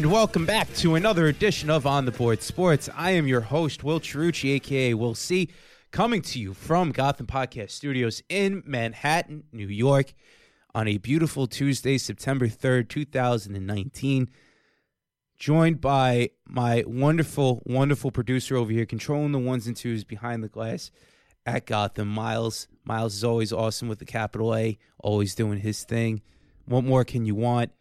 And welcome back to another edition of On the Board Sports. I am your host, Will Cherucci, aka Will C, coming to you from Gotham Podcast Studios in Manhattan, New York, on a beautiful Tuesday, September 3rd, 2019. Joined by my wonderful, wonderful producer over here, controlling the ones and twos behind the glass at Gotham, Miles. Miles is always awesome with the capital A, always doing his thing. What more can you want?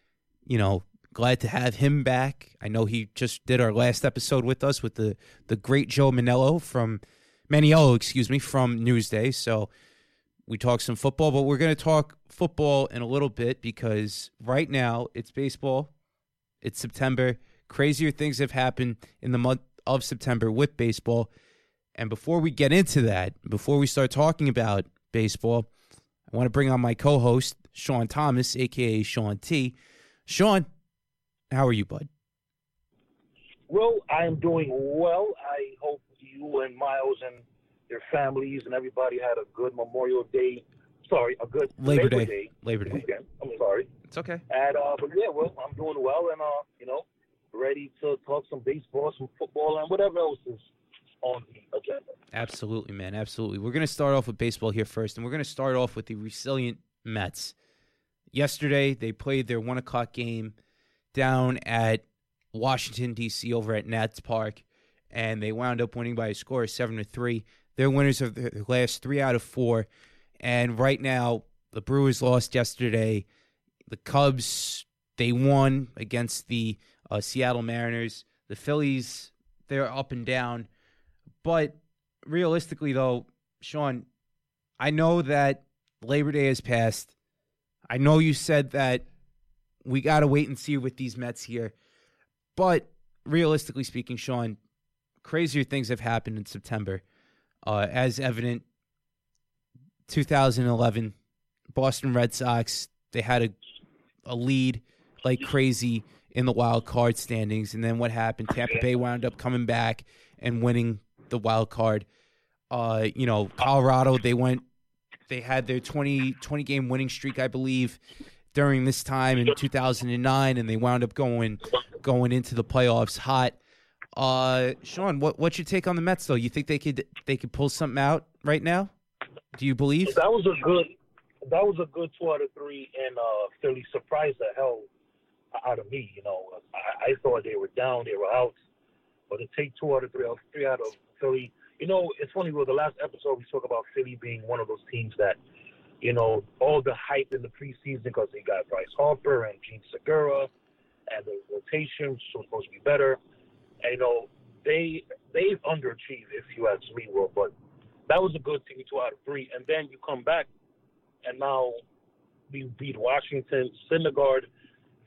You know, glad to have him back. I know he just did our last episode with us with the the great Joe Manello from Maniello, excuse me, from Newsday. So we talked some football, but we're going to talk football in a little bit because right now it's baseball. It's September. Crazier things have happened in the month of September with baseball. And before we get into that, before we start talking about baseball, I want to bring on my co-host Sean Thomas, aka Sean T. Sean, how are you, bud? Well, I am doing well. I hope you and Miles and their families and everybody had a good Memorial Day. Sorry, a good Labor, Labor Day. Day. Labor Day. weekend. I'm sorry. It's okay. And uh, but yeah, well, I'm doing well, and uh, you know, ready to talk some baseball, some football, and whatever else is on the agenda. Absolutely, man. Absolutely. We're going to start off with baseball here first, and we're going to start off with the resilient Mets. Yesterday, they played their one o'clock game down at Washington D.C. over at Nats Park, and they wound up winning by a score of seven to three. They're winners of the last three out of four, and right now the Brewers lost yesterday. The Cubs they won against the uh, Seattle Mariners. The Phillies they're up and down, but realistically though, Sean, I know that Labor Day has passed. I know you said that we got to wait and see with these Mets here. But realistically speaking, Sean, crazier things have happened in September. Uh, as evident, 2011, Boston Red Sox, they had a, a lead like crazy in the wild card standings. And then what happened? Tampa Bay wound up coming back and winning the wild card. Uh, you know, Colorado, they went, they had their 20, 20 game winning streak, I believe, during this time in 2009, and they wound up going going into the playoffs hot. Uh, Sean, what what's your take on the Mets though? You think they could they could pull something out right now? Do you believe? That was a good. That was a good two out of three, and uh, Philly surprised the hell out of me. You know, I, I thought they were down, they were out, but to take two out of three, out three out of Philly. You know, it's funny. Well, the last episode we talked about Philly being one of those teams that, you know, all the hype in the preseason because they got Bryce Harper and Jean Segura, and the rotation was supposed to be better. And you know, they they've underachieved, if you ask me, Will. But that was a good thing, two out of three. And then you come back, and now we beat Washington, Syndergaard.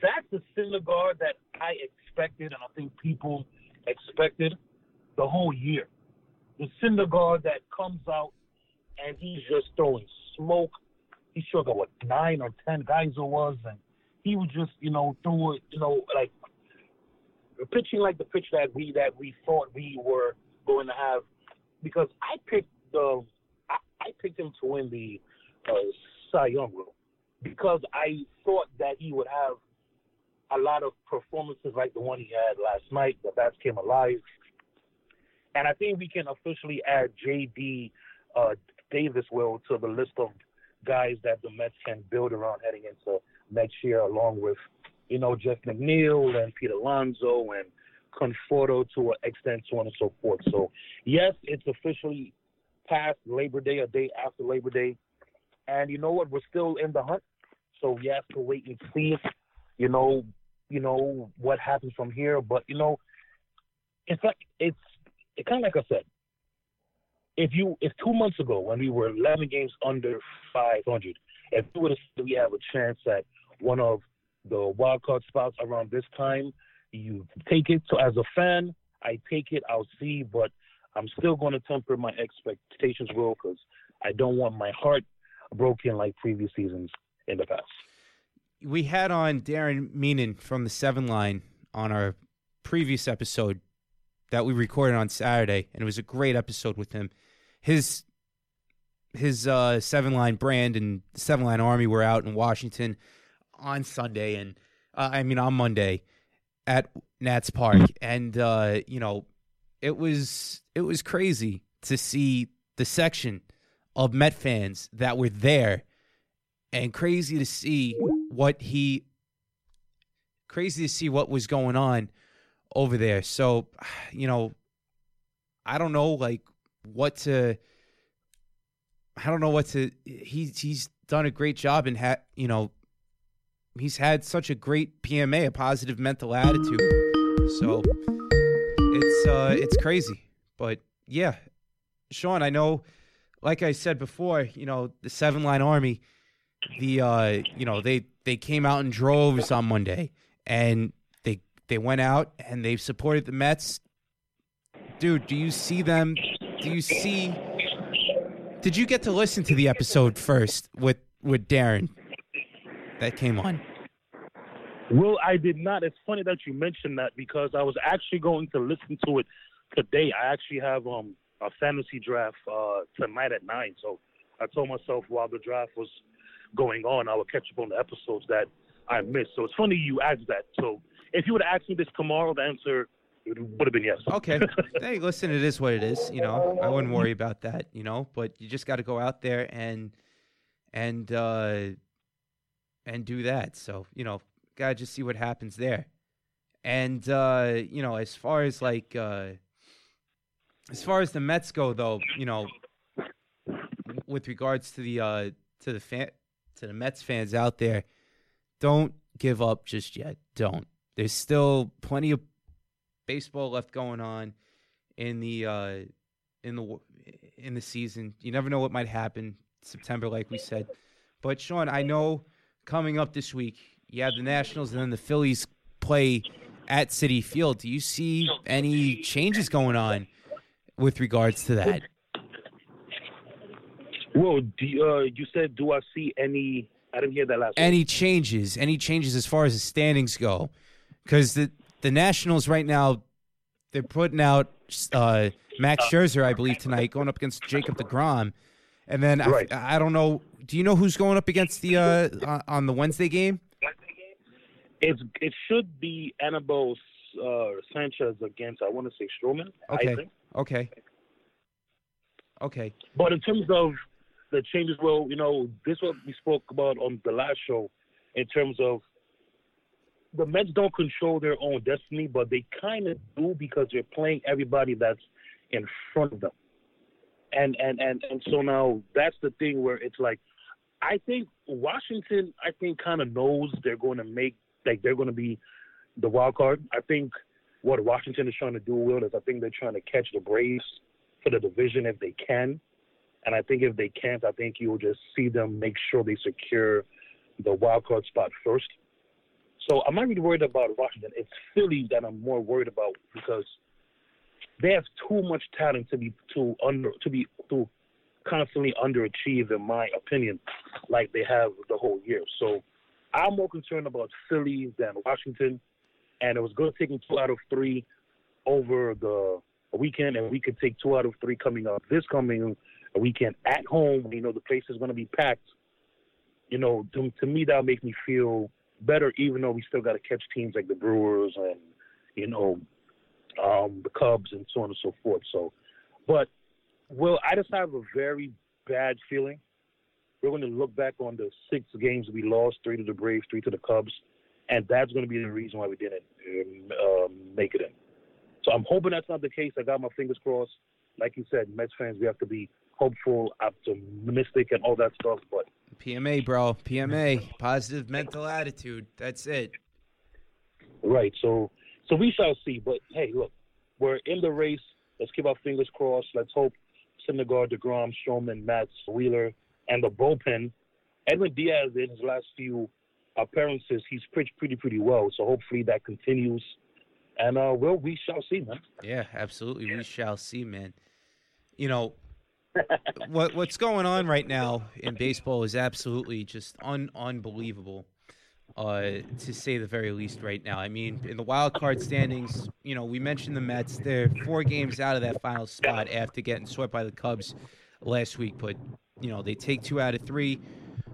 That's the Syndergaard that I expected, and I think people expected the whole year. The Syndergaard that comes out and he's just throwing smoke. He struck out what nine or ten guys it was, and he would just you know do it, you know like pitching like the pitch that we that we thought we were going to have. Because I picked the I, I picked him to win the uh, Cy Young role because I thought that he would have a lot of performances like the one he had last night. The bats came alive. And I think we can officially add J.D. Uh, Davis will to the list of guys that the Mets can build around heading into next year, along with you know Jeff McNeil and Pete Alonso and Conforto to an extent, so on and so forth. So yes, it's officially past Labor Day, a day after Labor Day, and you know what? We're still in the hunt, so we have to wait and see. You know, you know what happens from here, but you know, it's like it's it kind of like I said. If you if two months ago when we were 11 games under 500, if you would have said we have a chance at one of the wild card spots around this time, you take it. So as a fan, I take it. I'll see, but I'm still going to temper my expectations, Will, because I don't want my heart broken like previous seasons in the past. We had on Darren Meenan from the Seven Line on our previous episode that we recorded on Saturday, and it was a great episode with him. His his uh, Seven Line brand and Seven Line Army were out in Washington on Sunday, and uh, I mean on Monday, at Nats Park, and uh, you know, it was it was crazy to see the section of Met fans that were there, and crazy to see what he, crazy to see what was going on over there. So, you know, I don't know, like what to. I don't know what to. He's he's done a great job and had you know he's had such a great PMA, a positive mental attitude. So it's uh it's crazy. But yeah, Sean, I know like I said before, you know, the seven line army, the uh you know, they they came out in droves on Monday and they they went out and they supported the Mets. Dude, do you see them do you see did you get to listen to the episode first with with Darren that came on? Well, I did not. It's funny that you mentioned that because I was actually going to listen to it today. I actually have um a fantasy draft uh tonight at nine. So I told myself while the draft was going on, I would catch up on the episodes that I missed. So it's funny you asked that. So if you would asked me this tomorrow, the answer would have been yes. Okay. hey, listen, it is what it is. You know, I wouldn't worry about that. You know, but you just got to go out there and and uh and do that. So you know, gotta just see what happens there. And uh, you know, as far as like uh, as far as the Mets go, though, you know, with regards to the uh, to the fan to the Mets fans out there, don't give up just yet. Don't. There's still plenty of baseball left going on in the uh, in the in the season. You never know what might happen September, like we said. But Sean, I know coming up this week, you have the Nationals and then the Phillies play at Citi Field. Do you see any changes going on with regards to that? Well, do, uh, you said, do I see any? I didn't hear that last. Any one. changes? Any changes as far as the standings go? Because the the Nationals right now, they're putting out uh, Max Scherzer, I believe, tonight, going up against Jacob Degrom, and then right. I, I don't know. Do you know who's going up against the uh, on the Wednesday game? It's it should be Anibal uh, Sanchez against I want to say Stroman. Okay. Okay. Okay. But in terms of the changes, well, you know, this what we spoke about on the last show, in terms of the Mets don't control their own destiny, but they kind of do because they're playing everybody that's in front of them. And and and and so now that's the thing where it's like, I think Washington, I think, kind of knows they're going to make like they're going to be the wild card. I think what Washington is trying to do, Will, is I think they're trying to catch the Braves for the division if they can. And I think if they can't, I think you'll just see them make sure they secure the wild card spot first. So I'm not really worried about Washington. It's Philly that I'm more worried about because they have too much talent to be to under to be to constantly underachieve, in my opinion, like they have the whole year. So I'm more concerned about Philly than Washington, and it was good taking two out of three over the weekend, and we could take two out of three coming up this coming weekend at home. You know, the place is going to be packed. You know, to, to me, that makes me feel better, even though we still got to catch teams like the Brewers and you know um, the Cubs and so on and so forth. So, but well, I just have a very bad feeling we're going to look back on the six games we lost, three to the Braves, three to the Cubs, and that's going to be the reason why we didn't um, make it in. So I'm hoping that's not the case. I got my fingers crossed. Like you said, Mets fans, we have to be hopeful, optimistic, and all that stuff. But PMA, bro, PMA, positive mental attitude. That's it. Right. So, so we shall see. But hey, look, we're in the race. Let's keep our fingers crossed. Let's hope Syndergaard, Degrom, Stroman, Matz, Wheeler, and the bullpen. Edwin Diaz in his last few appearances, he's pitched pretty pretty well. So hopefully that continues. And uh, well, we shall see, man. Yeah, absolutely, yeah. we shall see, man. You know, what what's going on right now in baseball is absolutely just un, unbelievable, uh, to say the very least. Right now, I mean, in the wild card standings, you know, we mentioned the Mets. They're four games out of that final spot after getting swept by the Cubs last week, but you know, they take two out of three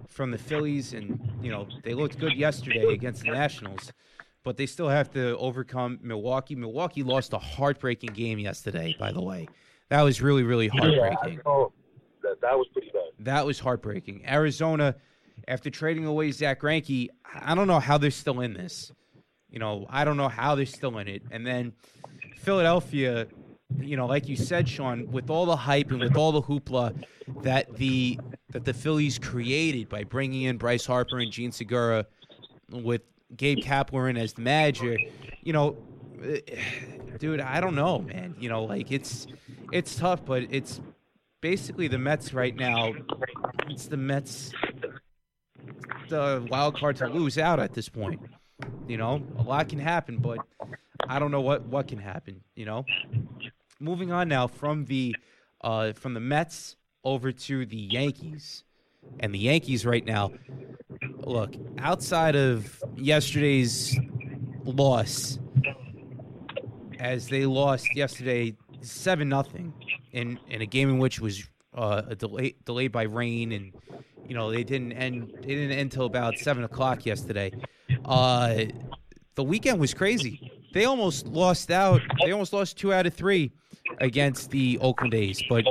from the Phillies, and you know they looked good yesterday against the Nationals. but they still have to overcome Milwaukee. Milwaukee lost a heartbreaking game yesterday, by the way. That was really, really heartbreaking. Yeah, oh, that, that was pretty bad. That was heartbreaking. Arizona, after trading away Zack Greinke, I don't know how they're still in this. You know, I don't know how they're still in it. And then Philadelphia, you know, like you said, Sean, with all the hype and with all the hoopla that the that the Phillies created by bringing in Bryce Harper and Jean Segura, with Gabe Kapler in as the manager, you know, dude, I don't know, man. You know, like it's it's tough, but it's basically the Mets right now. It's the Mets, the wild card to lose out at this point. You know, a lot can happen, but I don't know what what can happen. You know, moving on now from the uh, from the Mets over to the Yankees, and the Yankees right now. Look, outside of yesterday's loss, as they lost yesterday seven nothing in in a game in which was uh, delay, delayed by rain and you know they didn't end they didn't end until about seven o'clock yesterday. Uh, the weekend was crazy. They almost lost out. They almost lost two out of three against the Oakland A's, but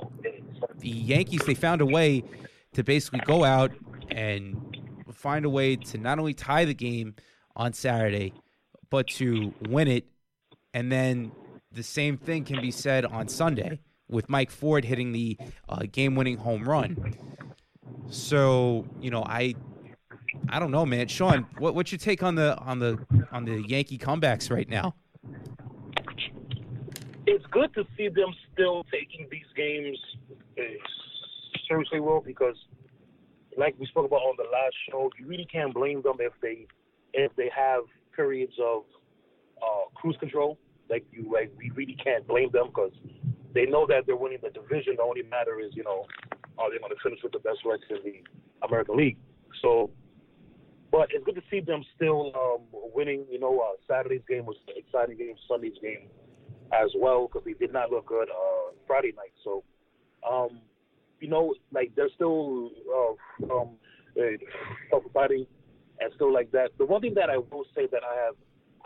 the Yankees they found a way to basically go out and find a way to not only tie the game on Saturday, but to win it. And then the same thing can be said on Sunday with Mike Ford hitting the uh, game-winning home run. So you know, I I don't know, man. Sean, what, what's your take on the on the on the Yankee comebacks right now? It's good to see them still taking these games uh, seriously, well, because like we spoke about on the last show, you really can't blame them if they if they have periods of uh, cruise control. Like you, like we really can't blame them because they know that they're winning the division. The only matter is, you know, are they going to finish with the best record in the American League? So, but it's good to see them still um, winning. You know, uh, Saturday's game was an exciting game. Sunday's game as well because they did not look good uh, Friday night. So, um, you know, like they're still uh, um, uh, fighting and still like that. The one thing that I will say that I have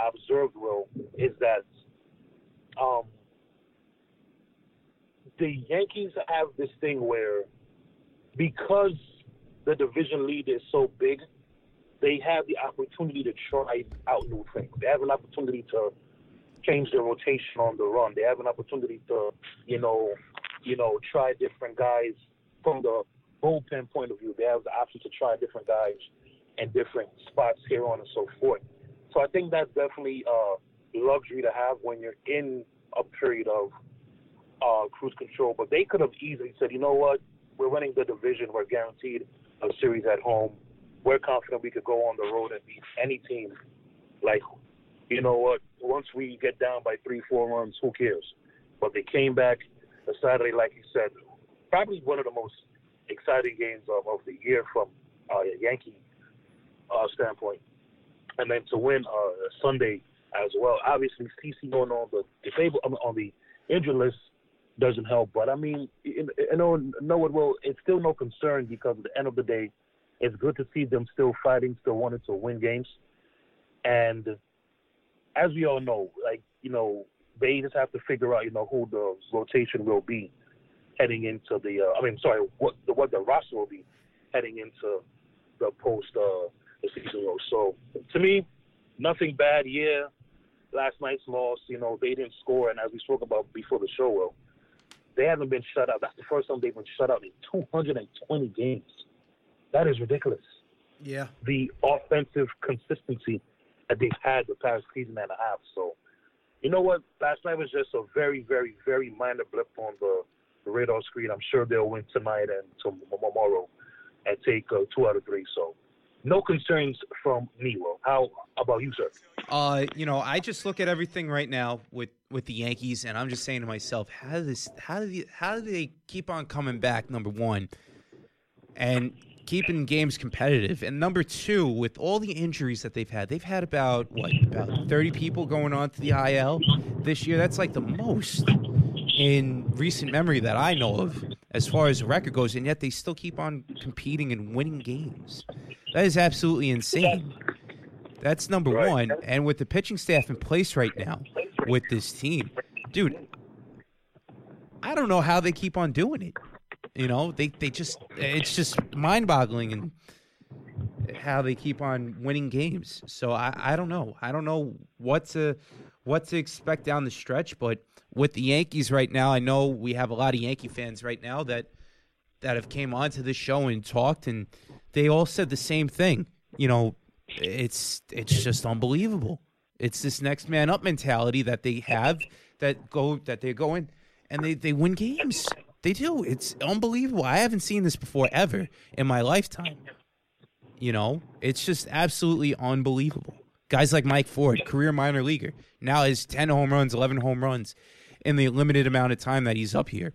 observed, Will, is that um, the Yankees have this thing where because the division lead is so big, they have the opportunity to try out new things. They have an opportunity to change their rotation on the run. They have an opportunity to, you know, you know, try different guys from the bullpen point of view. They have the option to try different guys in different spots here on and so forth. So I think that's definitely a luxury to have when you're in a period of uh, cruise control. But they could have easily said, you know what, we're winning the division. We're guaranteed a series at home. We're confident we could go on the road and beat any team. Like, you know what? Once we get down by three, four runs, who cares? But they came back the Saturday, like you said, probably one of the most exciting games of, of the year from uh, a Yankee uh, standpoint. And then to win uh, Sunday as well. Obviously, CC going on the disabled on the injured list doesn't help. But I mean, you know, no, it will. It's still no concern because at the end of the day, it's good to see them still fighting, still wanting to win games. And as we all know, like you know, they just have to figure out, you know, who the rotation will be heading into the. Uh, I mean, sorry, what the what the roster will be heading into the post uh, the season role. So to me, nothing bad. Yeah, last night's loss, you know, they didn't score, and as we spoke about before the show, well, they haven't been shut out. That's the first time they've been shut out in 220 games. That is ridiculous. Yeah. The offensive consistency that they've had the past season and a half. So, you know what? Last night was just a very, very, very minor blip on the, the radar screen. I'm sure they'll win tonight and tomorrow and take uh, two out of three. So, no concerns from me, Nero. How about you, sir? Uh, you know, I just look at everything right now with with the Yankees, and I'm just saying to myself, how this, how do they, how do they keep on coming back? Number one, and keeping games competitive, and number two, with all the injuries that they've had, they've had about what about 30 people going on to the IL this year. That's like the most in recent memory that I know of as far as the record goes, and yet they still keep on competing and winning games. That is absolutely insane. That's number one. And with the pitching staff in place right now with this team, dude, I don't know how they keep on doing it. You know, they they just it's just mind boggling and how they keep on winning games. So I, I don't know. I don't know what to what to expect down the stretch, but with the Yankees right now, I know we have a lot of Yankee fans right now that that have came onto the show and talked and they all said the same thing. You know, it's it's just unbelievable. It's this next man up mentality that they have that go that they go in and they, they win games. They do. It's unbelievable. I haven't seen this before ever in my lifetime. You know, it's just absolutely unbelievable. Guys like Mike Ford, career minor leaguer, now has 10 home runs, 11 home runs in the limited amount of time that he's up here.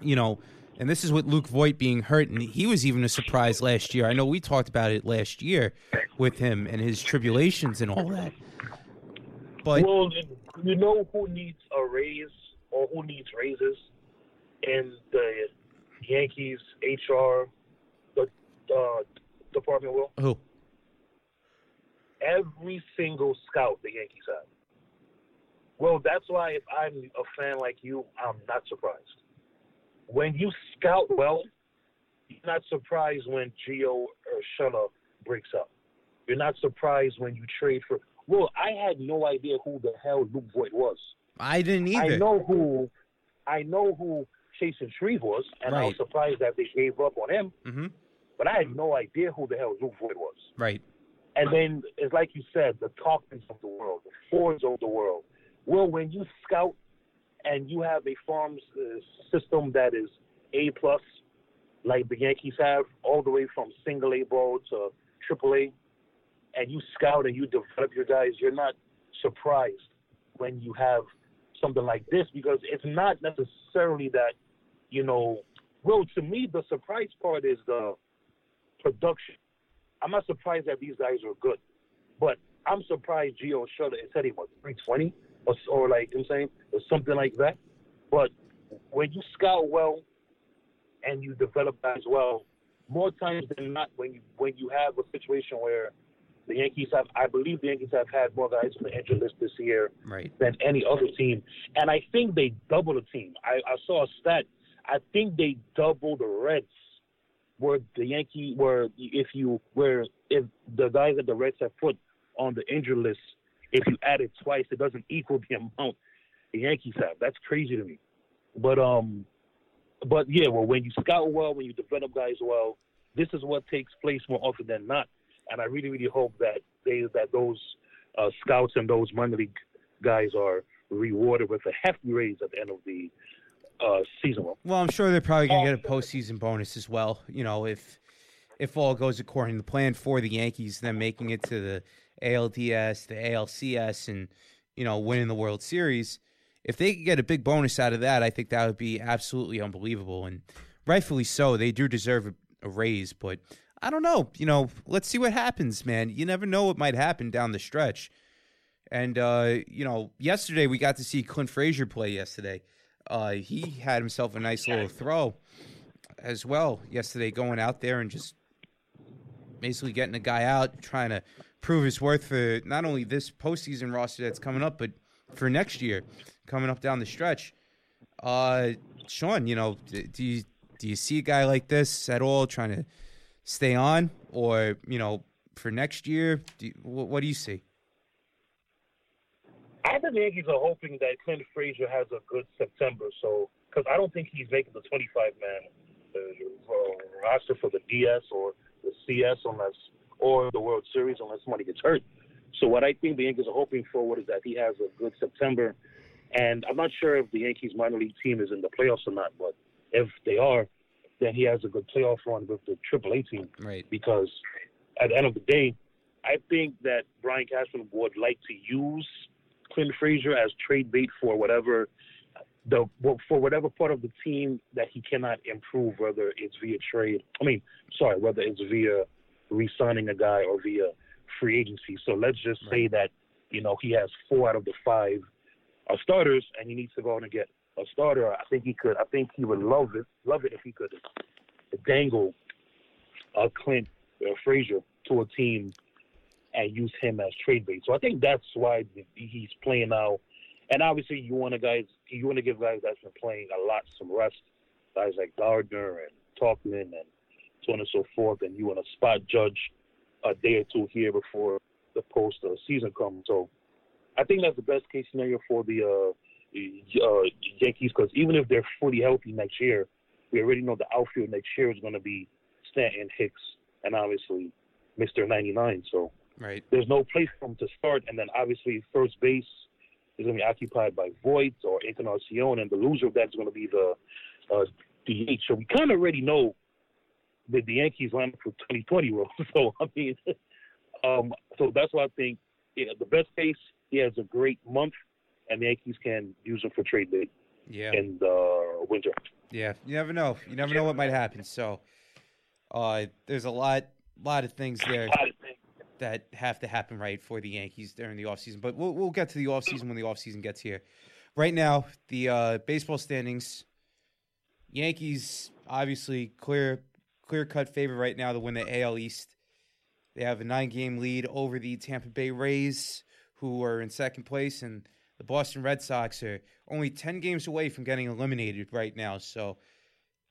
You know, and this is with Luke Voit being hurt, and he was even a surprise last year. I know we talked about it last year with him and his tribulations and all that. But Well, you know who needs a raise or who needs raises in the Yankees HR the uh, department. Will who? every single scout the Yankees have. Well, that's why if I'm a fan like you, I'm not surprised. When you scout well, you're not surprised when Gio Urshela breaks up. You're not surprised when you trade for. Well, I had no idea who the hell Luke Voit was. I didn't either. I know who, I know who Chasen Shreve was, and I was surprised that they gave up on him. hmm But I had no idea who the hell Luke Voit was. Right. And then it's like you said, the Talkins of the world, the Fords of the world. Well, when you scout and you have a farm uh, system that is A plus, like the Yankees have, all the way from single A ball to triple A, and you scout and you develop your guys, you're not surprised when you have something like this because it's not necessarily that, you know, well, to me, the surprise part is the production. I'm not surprised that these guys are good, but I'm surprised Gio Shutter is hitting what 320 or, or like you know what I'm saying or something like that. But when you scout well and you develop as well, more times than not, when you when you have a situation where the Yankees have, I believe the Yankees have had more guys on the injury list this year Right. than any other team, and I think they double the team. I, I saw a stat. I think they double the Reds where the Yankee where if you where if the guys that the Reds have put on the injured list, if you add it twice, it doesn't equal the amount the Yankees have. That's crazy to me. But um, but yeah, well, when you scout well, when you develop guys well, this is what takes place more often than not. And I really, really hope that they that those uh, scouts and those minor league guys are rewarded with a hefty raise at the end of the uh, season. Well, I'm sure they're probably going to get a postseason bonus as well. You know, if if all goes according to plan for the Yankees, them making it to the ALDS, the ALCS, and you know, winning the World Series. If they could get a big bonus out of that, I think that would be absolutely unbelievable, and rightfully so. They do deserve a, a raise, but I don't know. You know, let's see what happens, man. You never know what might happen down the stretch. And uh, you know, yesterday we got to see Clint Frazier play. Yesterday, uh, he had himself a nice little throw as well yesterday, going out there and just basically getting a guy out, trying to prove his worth for not only this postseason roster that's coming up, but for next year, coming up down the stretch. Uh, Sean, you know, do you do you see a guy like this at all trying to stay on, or you know, for next year? Do you, what, what do you see? I think the Yankees are hoping that Clint Frazier has a good September. So, because I don't think he's making the 25 man uh, roster for the DS or the CS unless or the World Series unless somebody gets hurt. So, what I think the Yankees are hoping for is that he has a good September. And I'm not sure if the Yankees minor league team is in the playoffs or not, but if they are, then he has a good playoff run with the AAA team Right. because at the end of the day, I think that Brian Cashman would like to use Clint Frazier as trade bait for whatever the for whatever part of the team that he cannot improve, whether it's via trade. I mean, sorry, whether it's via re-signing a guy or via free agency. So let's just say that you know he has four out of the five uh, starters, and he needs to go out and get a starter. I think he could. I think he would love it. Love it if he could dangle uh, Clint uh, Frazier to a team and use him as trade bait. So I think that's why he's playing now. And obviously, you want to guys, you want to give guys that's been playing a lot some rest, guys like Gardner and Tauchman and so on and so forth. And you want to spot judge a day or two here before the post uh, season comes. So I think that's the best case scenario for the uh, uh, Yankees because even if they're fully healthy next year, we already know the outfield next year is going to be Stanton, Hicks, and obviously Mr. 99. So right. there's no place for him to start. And then obviously first base is going to be occupied by Voit or Encarnacion, and the loser of that is going to be the uh, DH. So we kind of already know that the Yankees line for 2020 role. So I mean, um, so that's why I think yeah, the best case he has a great month, and the Yankees can use him for trade bait. Yeah. In the winter. Yeah, you never know. You never know what might happen. So, uh, there's a lot, lot of things there that have to happen right for the Yankees during the offseason. But we'll we'll get to the offseason when the offseason gets here. Right now, the uh, baseball standings. Yankees obviously clear clear cut favorite right now to win the AL East. They have a nine game lead over the Tampa Bay Rays, who are in second place, and the Boston Red Sox are only 10 games away from getting eliminated right now. So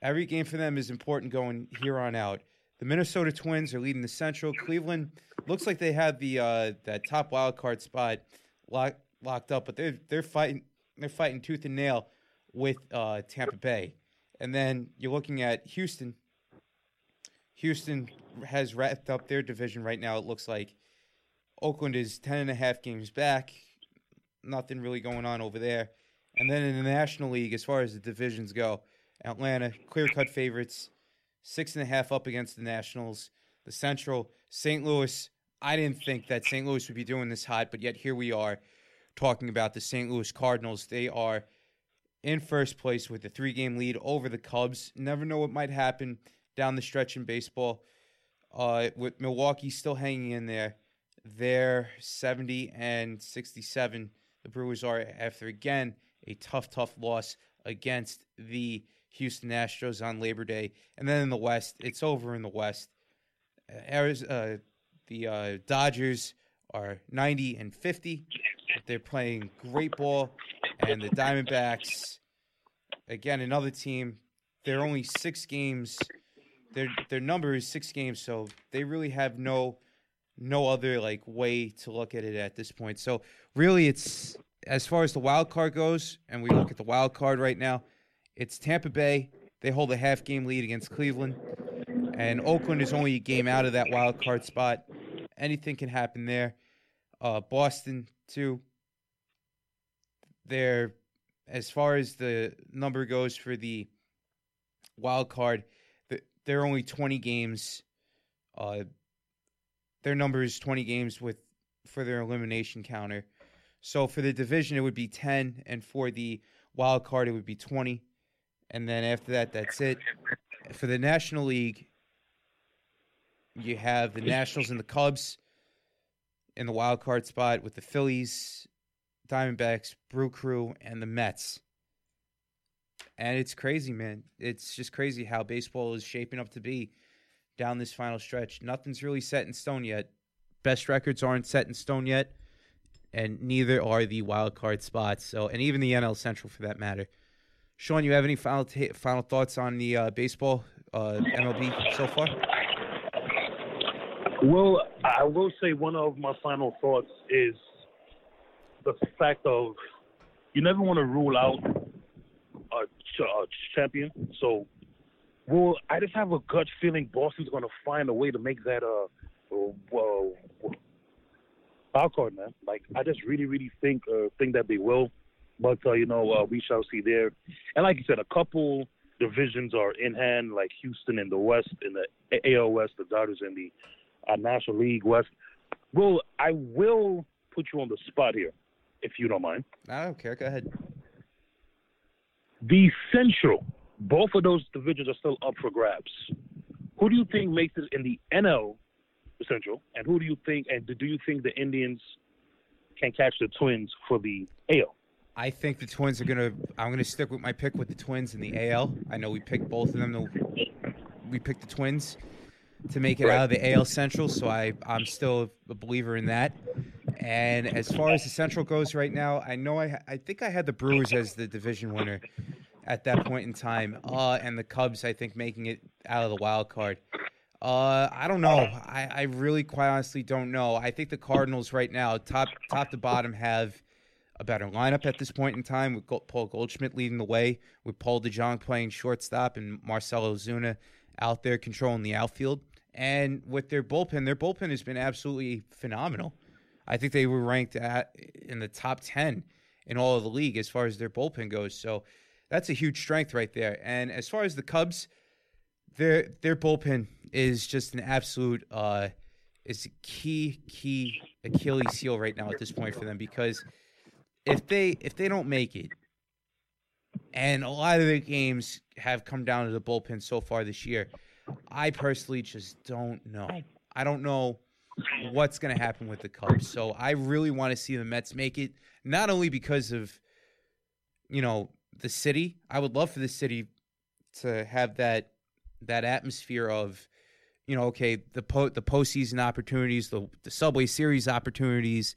every game for them is important going here on out. The Minnesota Twins are leading the Central. Cleveland looks like they have the uh, that top wild card spot lock, locked up, but they're they're fighting they're fighting tooth and nail with uh, Tampa Bay. And then you're looking at Houston. Houston has wrapped up their division right now. It looks like Oakland is 10 and a half games back nothing really going on over there. And then in the National League, as far as the divisions go, Atlanta clear cut favorites, six and a half up against the Nationals. The Central, St. Louis. I didn't think that St. Louis would be doing this hot, but yet here we are talking about the St. Louis Cardinals. They are in first place with a three game lead over the Cubs. Never know what might happen down the stretch in baseball. Uh, with Milwaukee still hanging in there, they're 70 and 67 the Brewers are after again a tough, tough loss against the Houston Astros on Labor Day. And then in the West, it's over in the West. Uh, uh, the uh, Dodgers are 90 and 50. They're playing great ball. And the Diamondbacks, again, another team, they're only six games. Their their number is six games, so they really have no no other like way to look at it at this point. So really, it's as far as the wild card goes, and we look at the wild card right now. It's Tampa Bay. They hold a half game lead against Cleveland, and Oakland is only a game out of that wild card spot. Anything can happen there. Uh, Boston too. They're as far as the number goes for the wild card. They're only twenty games. Uh, their number is 20 games with for their elimination counter. So for the division, it would be 10, and for the wild card, it would be 20. And then after that, that's it. For the National League, you have the Nationals and the Cubs in the wild card spot with the Phillies, Diamondbacks, Brew Crew, and the Mets. And it's crazy, man. It's just crazy how baseball is shaping up to be down this final stretch. Nothing's really set in stone yet. Best records aren't set in stone yet, and neither are the wild card spots. So, and even the NL Central for that matter. Sean, you have any final t- final thoughts on the uh, baseball uh, MLB so far? Well, I will say one of my final thoughts is the fact of you never want to rule out a, champion. So well, I just have a gut feeling Boston's going to find a way to make that uh, uh, wild card, man. Like I just really, really think uh, think that they will, but uh, you know uh, we shall see there. And like you said, a couple divisions are in hand, like Houston in the West, in the AL West, the Dodgers in the uh, National League West. Well, I will put you on the spot here, if you don't mind. I don't care. Go ahead. The Central both of those divisions are still up for grabs. Who do you think makes it in the NL Central, and who do you think, and do you think the Indians can catch the Twins for the AL? I think the Twins are gonna. I'm gonna stick with my pick with the Twins in the AL. I know we picked both of them. We picked the Twins. to make it out of the AL Central, so I I'm still a believer in that. And as far as the Central goes right now, I know I I think I had the Brewers as the division winner at that point in time, uh, and the Cubs I think making it out of the wild card. Uh, I don't know. I, I really quite honestly don't know. I think the Cardinals right now, top top to bottom, have a better lineup at this point in time with Paul Goldschmidt leading the way, with Paul DeJong playing shortstop and Marcell Ozuna out there controlling the outfield. And with their bullpen, their bullpen has been absolutely phenomenal. I think they were ranked at in the top 10 in all of the league as far as their bullpen goes. So that's a huge strength right there. And as far as the Cubs, their their bullpen is just an absolute uh, is a key key Achilles heel right now at this point for them because if they if they don't make it, and a lot of the games have come down to the bullpen so far this year, I personally just don't know. I don't know what's going to happen with the Cubs. So I really want to see the Mets make it, not only because of you know the city. I would love for the city to have that that atmosphere of you know, okay, the po- the postseason opportunities, the the Subway Series opportunities,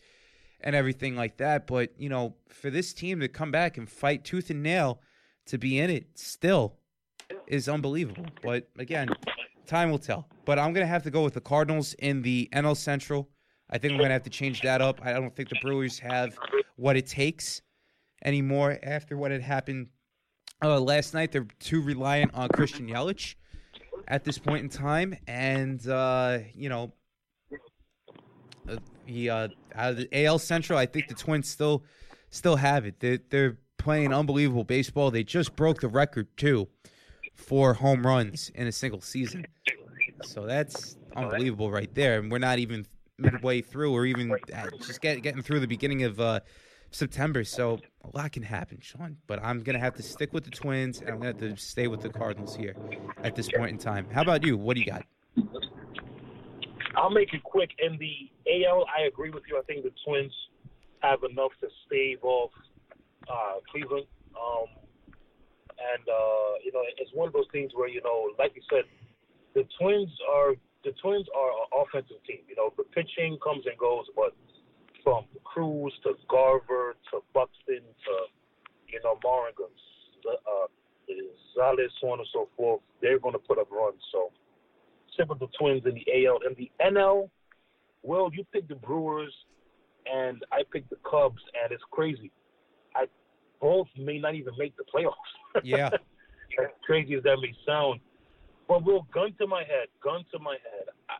and everything like that. But you know, for this team to come back and fight tooth and nail to be in it still is unbelievable. But again, time will tell. But I'm gonna have to go with the Cardinals in the NL Central. I think I'm gonna have to change that up. I don't think the Brewers have what it takes anymore after what had happened uh, last night. They're too reliant on Christian Yelich at this point in time, and uh, you know, uh, the uh, out of the AL Central, I think the Twins still still have it. They're, they're playing unbelievable baseball. They just broke the record too for home runs in a single season. So that's unbelievable right there. And we're not even midway through, or even just get, getting through the beginning of uh, September. So a lot can happen, Sean. But I'm gonna have to stick with the Twins, and I'm gonna have to stay with the Cardinals here at this point in time. How about you? What do you got? I'll make it quick. In the AL, I agree with you. I think the Twins have enough to stave off uh, Cleveland. Um, and uh, you know, it's one of those things where you know, like you said, the Twins are the Twins are an offensive team. You know, the pitching comes and goes, but from Cruz to Garver to Buxton to you know Morgan, uh, Zales, so on and so forth. They're going to put up runs. So the Twins in the AL and the NL. Well, you picked the Brewers, and I picked the Cubs, and it's crazy. Both may not even make the playoffs. Yeah. as crazy as that may sound, but will gun to my head, gun to my head. I,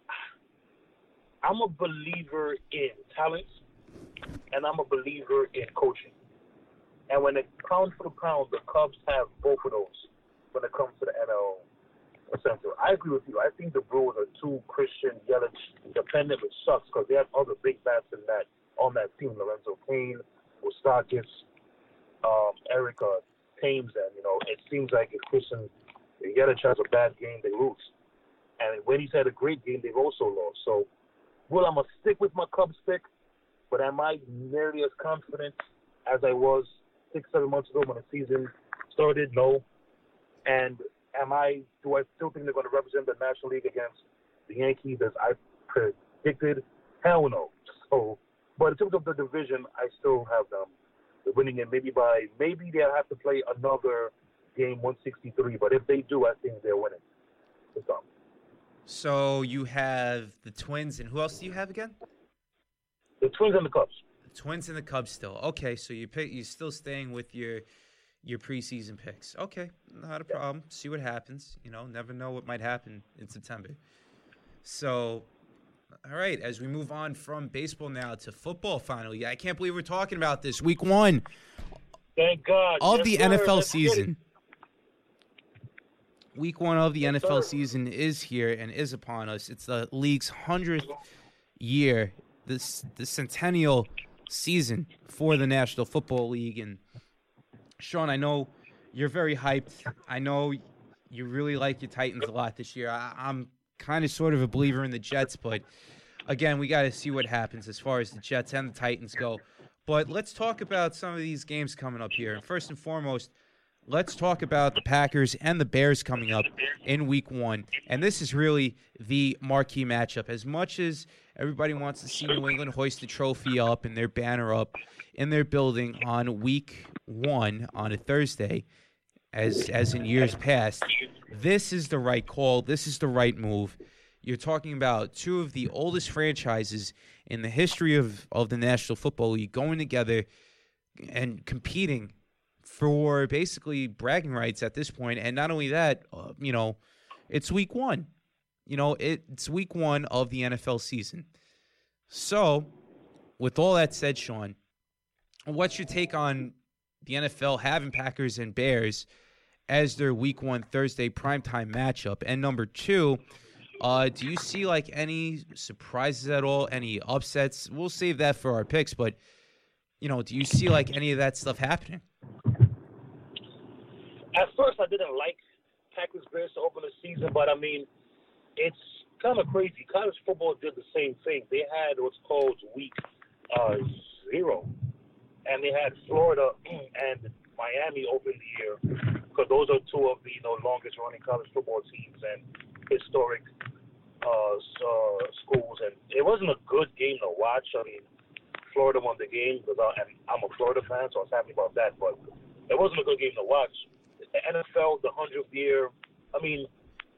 I'm a believer in talent and I'm a believer in coaching. And when it pound for the pound, the Cubs have both of those when it comes to the NL Central. I agree with you. I think the Brewers are too Christian Yelich dependent, which sucks because they have other big bats in that on that team. Lorenzo Cain, Moustakas, um, Erica Thames, and you know it seems like if Christian Yelich has a bad game, they lose. And when he's had a great game, they've also lost. So, well, I'm gonna stick with my Cubs pick. But am I nearly as confident as I was six, seven months ago when the season started? No. And am I? Do I still think they're going to represent the National League against the Yankees as I predicted? Hell no. So, but in terms of the division, I still have them winning it. Maybe by maybe they'll have to play another game 163. But if they do, I think they're winning. So you have the Twins, and who else do you have again? The Twins and the Cubs. The Twins and the Cubs still. Okay, so you pick you're still staying with your your preseason picks. Okay, not a problem. See what happens. You know, never know what might happen in September. So, all right, as we move on from baseball now to football finally. I can't believe we're talking about this. Week 1 Thank God. of yes, the sir. NFL season. Week 1 of the Yes, NFL sir. season is here and is upon us. It's the league's 100th year, this the centennial season for the National Football League and Sean, I know you're very hyped. I know you really like your Titans a lot this year. I, I'm kind of sort of a believer in the Jets, but again, we got to see what happens as far as the Jets and the Titans go. But let's talk about some of these games coming up here. And first and foremost, let's talk about the Packers and the Bears coming up in week one. And this is really the marquee matchup. As much as everybody wants to see New England hoist the trophy up and their banner up in their building on week one on a Thursday, as as in years past, this is the right call. This is the right move. You're talking about two of the oldest franchises in the history of, of the National Football League going together and competing for basically bragging rights at this point. And not only that, uh, you know, it's week one. You know, it's week one of the NFL season. So, with all that said, Sean, what's your take on the NFL having Packers and Bears as their week one Thursday primetime matchup? And number two, uh, do you see like any surprises at all? Any upsets? We'll save that for our picks, but you know, do you see like any of that stuff happening? At first, I didn't like Packers Bears to open the season, but I mean, it's kind of crazy. College football did the same thing. They had what's called Week uh, Zero, and they had Florida and Miami open the year because those are two of the you know longest running college football teams and historic uh, uh, schools. And it wasn't a good game to watch. I mean, Florida won the game because and I'm a Florida fan, so I was happy about that. But it wasn't a good game to watch the NFL, the hundredth year. I mean,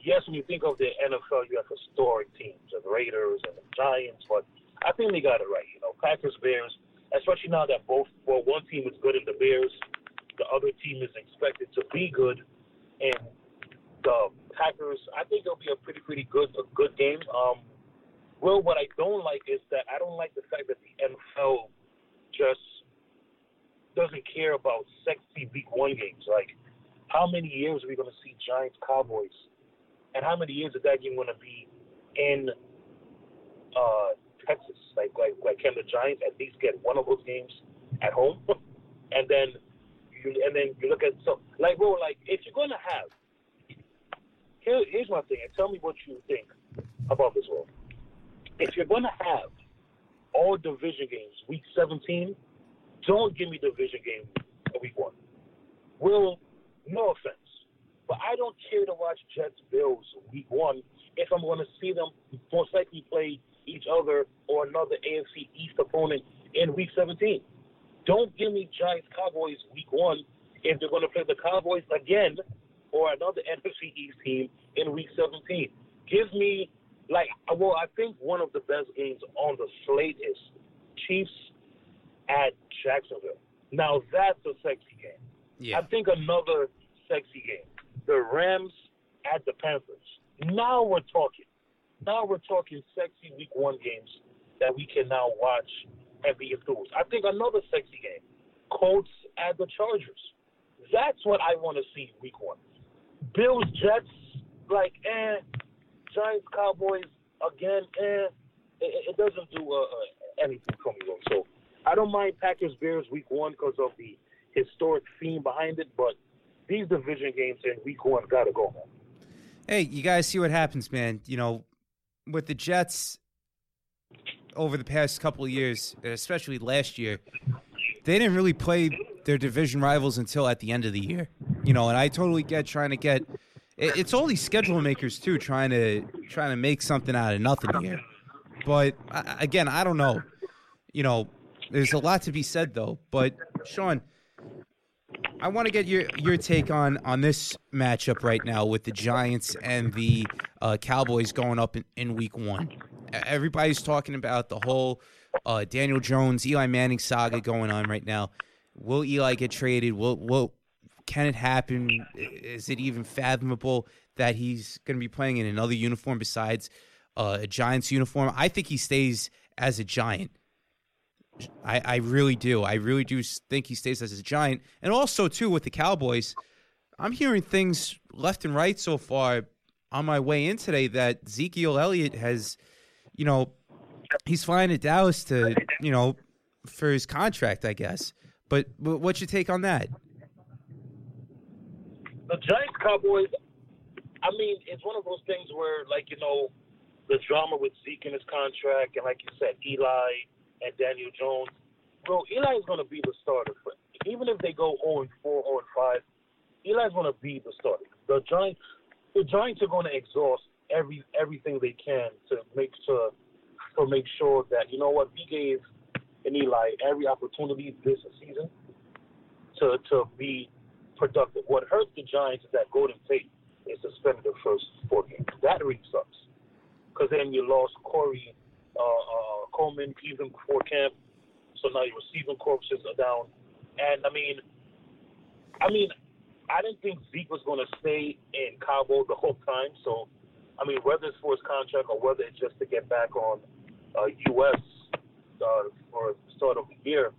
yes, when you think of the NFL, you have historic teams, the Raiders and the Giants, but I think they got it right. You know, Packers, Bears, especially now that both well, one team is good in the Bears, the other team is expected to be good, and the Packers. I think it'll be a pretty, pretty good, a good game. Um, well, what I don't like is that I don't like the fact that the NFL just doesn't care about sexy week one games. Like how many years are we going to see Giants Cowboys? And how many years is that game going to be in uh, Texas? Like, like, like, can the Giants at least get one of those games at home? and then, you, and then you look at so like, bro, like if you're to have, here, here's my thing, and tell me what you think about this world. If you're to have all division games week 17, don't give me division game week one. Will no offense. But I don't care to watch Jets Bills week one if I'm going to see them most likely play each other or another AFC East opponent in week 17. Don't give me Giants Cowboys week one if they're going to play the Cowboys again or another NFC East team in week 17. Give me, like, well, I think one of the best games on the slate is Chiefs at Jacksonville. Now, that's a sexy game. Yeah. I think another sexy game. The Rams at the Panthers. Now we're talking. Now we're talking sexy week one games that we can now watch and be enthused. I think another sexy game. Colts at the Chargers. That's what I want to see week one. Bills Jets, like eh. Giants Cowboys again, eh. It, it doesn't do uh, uh, anything for me though. So I don't mind Packers Bears week one because of the historic theme behind it, but these division games in week one got to go, man. Hey, you guys see what happens, man. You know, with the Jets over the past couple of years, especially last year, they didn't really play their division rivals until at the end of the year. You know, and I totally get trying to get it's all these schedule makers too, trying to trying to make something out of nothing here. But again, I don't know. You know, there's a lot to be said though. But Sean, I want to get your your take on on this matchup right now with the Giants and the uh, Cowboys going up in, in, Week One. Everybody's talking about the whole uh, Daniel Jones, Eli Manning saga going on right now. Will Eli get traded? Will will can it happen? Is it even fathomable that he's going to be playing in another uniform besides uh, a Giants uniform? I think he stays as a Giant. I, I really do. I really do think he stays as a giant. And also, too, with the Cowboys, I'm hearing things left and right so far on my way in today that Ezekiel Elliott has, you know, he's flying to Dallas to, you know, for his contract, I guess. But, but what's your take on that? The Giants Cowboys, I mean, it's one of those things where, like, you know, the drama with Zeke and his contract, and like you said, Eli and Daniel Jones. Bro, Eli is going to be the starter. For, even if they go 0 and 4, 0 and 5, Eli's going to be the starter. The Giants, the Giants are going to exhaust every everything they can to make sure to make sure that you know what we gave an Eli every opportunity this season to to be productive. What hurts the Giants is that Golden Tate is suspended the first four games. That really sucks because then you lost Corey uh, uh, Coleman even before camp, so now your receiving corpses are down. And I mean, I mean, I didn't think Zeke was going to stay in Cabo the whole time. So, I mean, whether it's for his contract or whether it's just to get back on uh, U.S. Uh, for the start of the year,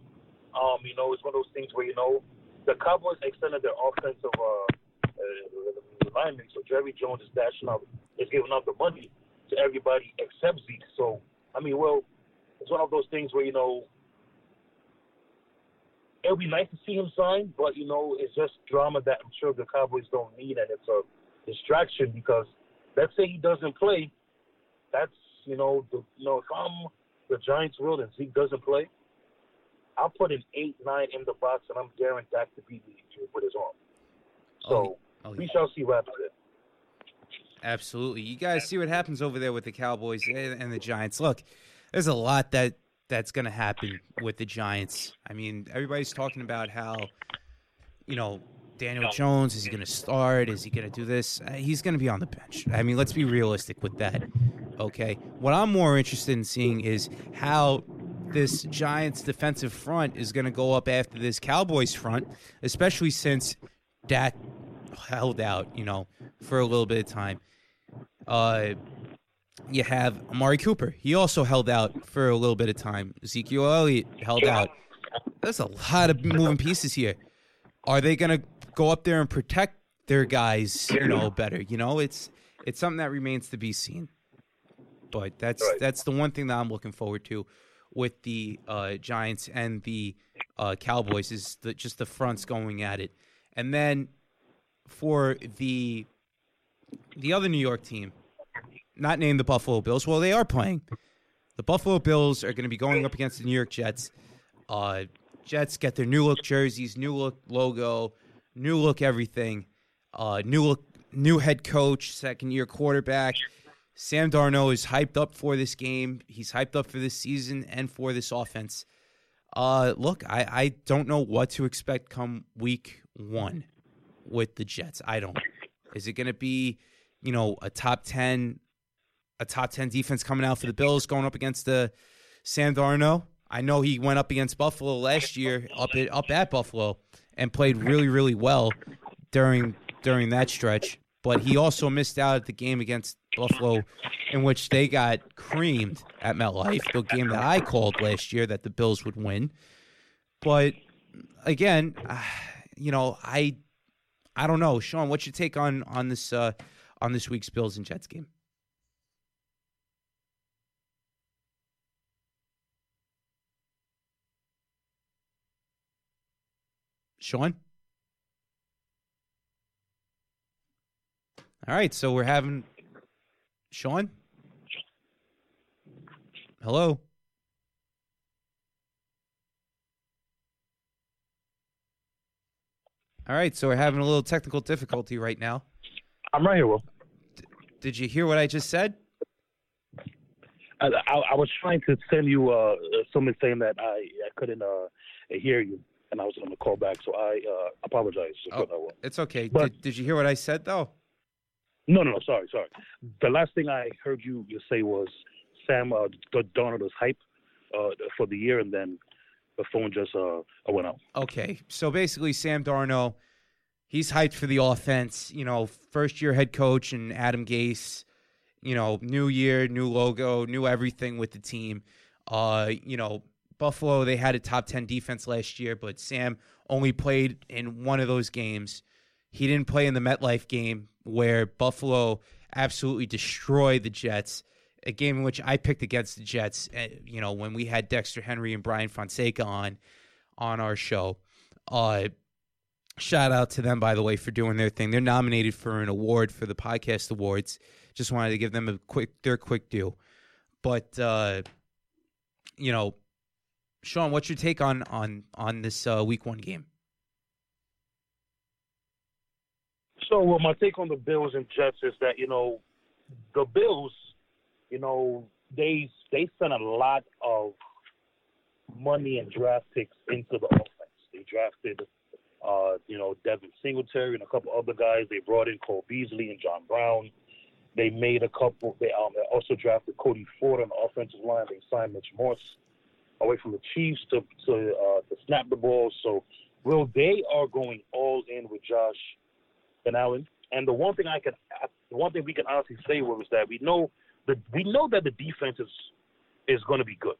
um, you know, it's one of those things where you know the Cowboys extended their offensive uh, uh, alignment, so Jerry Jones is dashing up, is giving up the money to everybody except Zeke. So, I mean, well, it's one of those things where you know it would be nice to see him sign, but you know, it's just drama that I'm sure the Cowboys don't need, and it's a distraction because let's say he doesn't play, that's you know, the, you know, if I'm the Giants world and Zeke doesn't play, I'll put an eight nine in the box, and I'm guaranteed that to be the with his arm. So Oh, oh, we shall see what happens. Absolutely. You guys see what happens over there with the Cowboys and, and the Giants. Look, there's a lot that that's going to happen with the Giants. I mean, everybody's talking about how, you know, Daniel Jones is he going to start? Is he going to do this? Uh, he's going to be on the bench. I mean, let's be realistic with that. Okay. What I'm more interested in seeing is how this Giants defensive front is going to go up after this Cowboys front, especially since Dak held out, you know, for a little bit of time. Uh, you have Amari Cooper. He also held out for a little bit of time. Ezekiel Elliott held out. There's a lot of moving pieces here. Are they going to go up there and protect their guys, you know, better? You know, it's it's something that remains to be seen. But that's Right. that's the one thing that I'm looking forward to with the uh, Giants and the uh, Cowboys is the, just the fronts going at it. And then for the the other New York team, not named the Buffalo Bills. Well, they are playing. The Buffalo Bills are going to be going up against the New York Jets. Uh, Jets get their new look jerseys, new look logo, new look everything. Uh, new look, new head coach, second year quarterback. Sam Darnold is hyped up for this game. He's hyped up for this season and for this offense. Uh, look, I, I don't know what to expect come week one with the Jets. I don't. Is it going to be, you know, a top ten, a top ten defense coming out for the Bills going up against the Sam Darnold? I know he went up against Buffalo last year, up at up at Buffalo, and played really really well during during that stretch. But he also missed out at the game against Buffalo, in which they got creamed at MetLife, the game that I called last year that the Bills would win. But again, you know, I I don't know, Sean. What's your take on on this uh, on this week's Bills and Jets game? Sean. All right, so we're having Sean. Hello. All right, so we're having a little technical difficulty right now. I'm right here, Will. Did you hear what I just said? I, I, I was trying to send you uh, something saying that I, I couldn't uh, hear you, and I was going to call back, so I uh, apologize. Oh. for that one. It's okay. But- did, did you hear what I said though? No, no, no, sorry, sorry. The last thing I heard you, you say was Sam uh, D- Darnold is hype uh, for the year, and then the phone just uh, went out. Okay, so basically, Sam Darnold, he's hyped for the offense. You know, first year head coach and Adam Gase. You know, new year, new logo, new everything with the team. Uh, you know, Buffalo they had a top ten defense last year, but Sam only played in one of those games. He didn't play in the MetLife game where Buffalo absolutely destroyed the Jets. A game in which I picked against the Jets. uh, You know, when we had Dexter Henry and Brian Fonseca on on our show. Uh, shout out to them, by the way, for doing their thing. They're nominated for an award for the podcast awards. Just wanted to give them a quick their quick due. But uh, you know, Sean, what's your take on on on this uh, week one game? So, well, my take on the Bills and Jets is that you know, the Bills, you know, they they spent a lot of money and draft picks into the offense. They drafted, uh, you know, Devin Singletary and a couple other guys. They brought in Cole Beasley and John Brown. They made a couple. They um also drafted Cody Ford on the offensive line. They signed Mitch Morse away from the Chiefs to to uh, to snap the ball. So, well, they are going all in with Josh and Allen. And the one thing I can, the one thing we can honestly say was that we know that we know that the defense is is going to be good.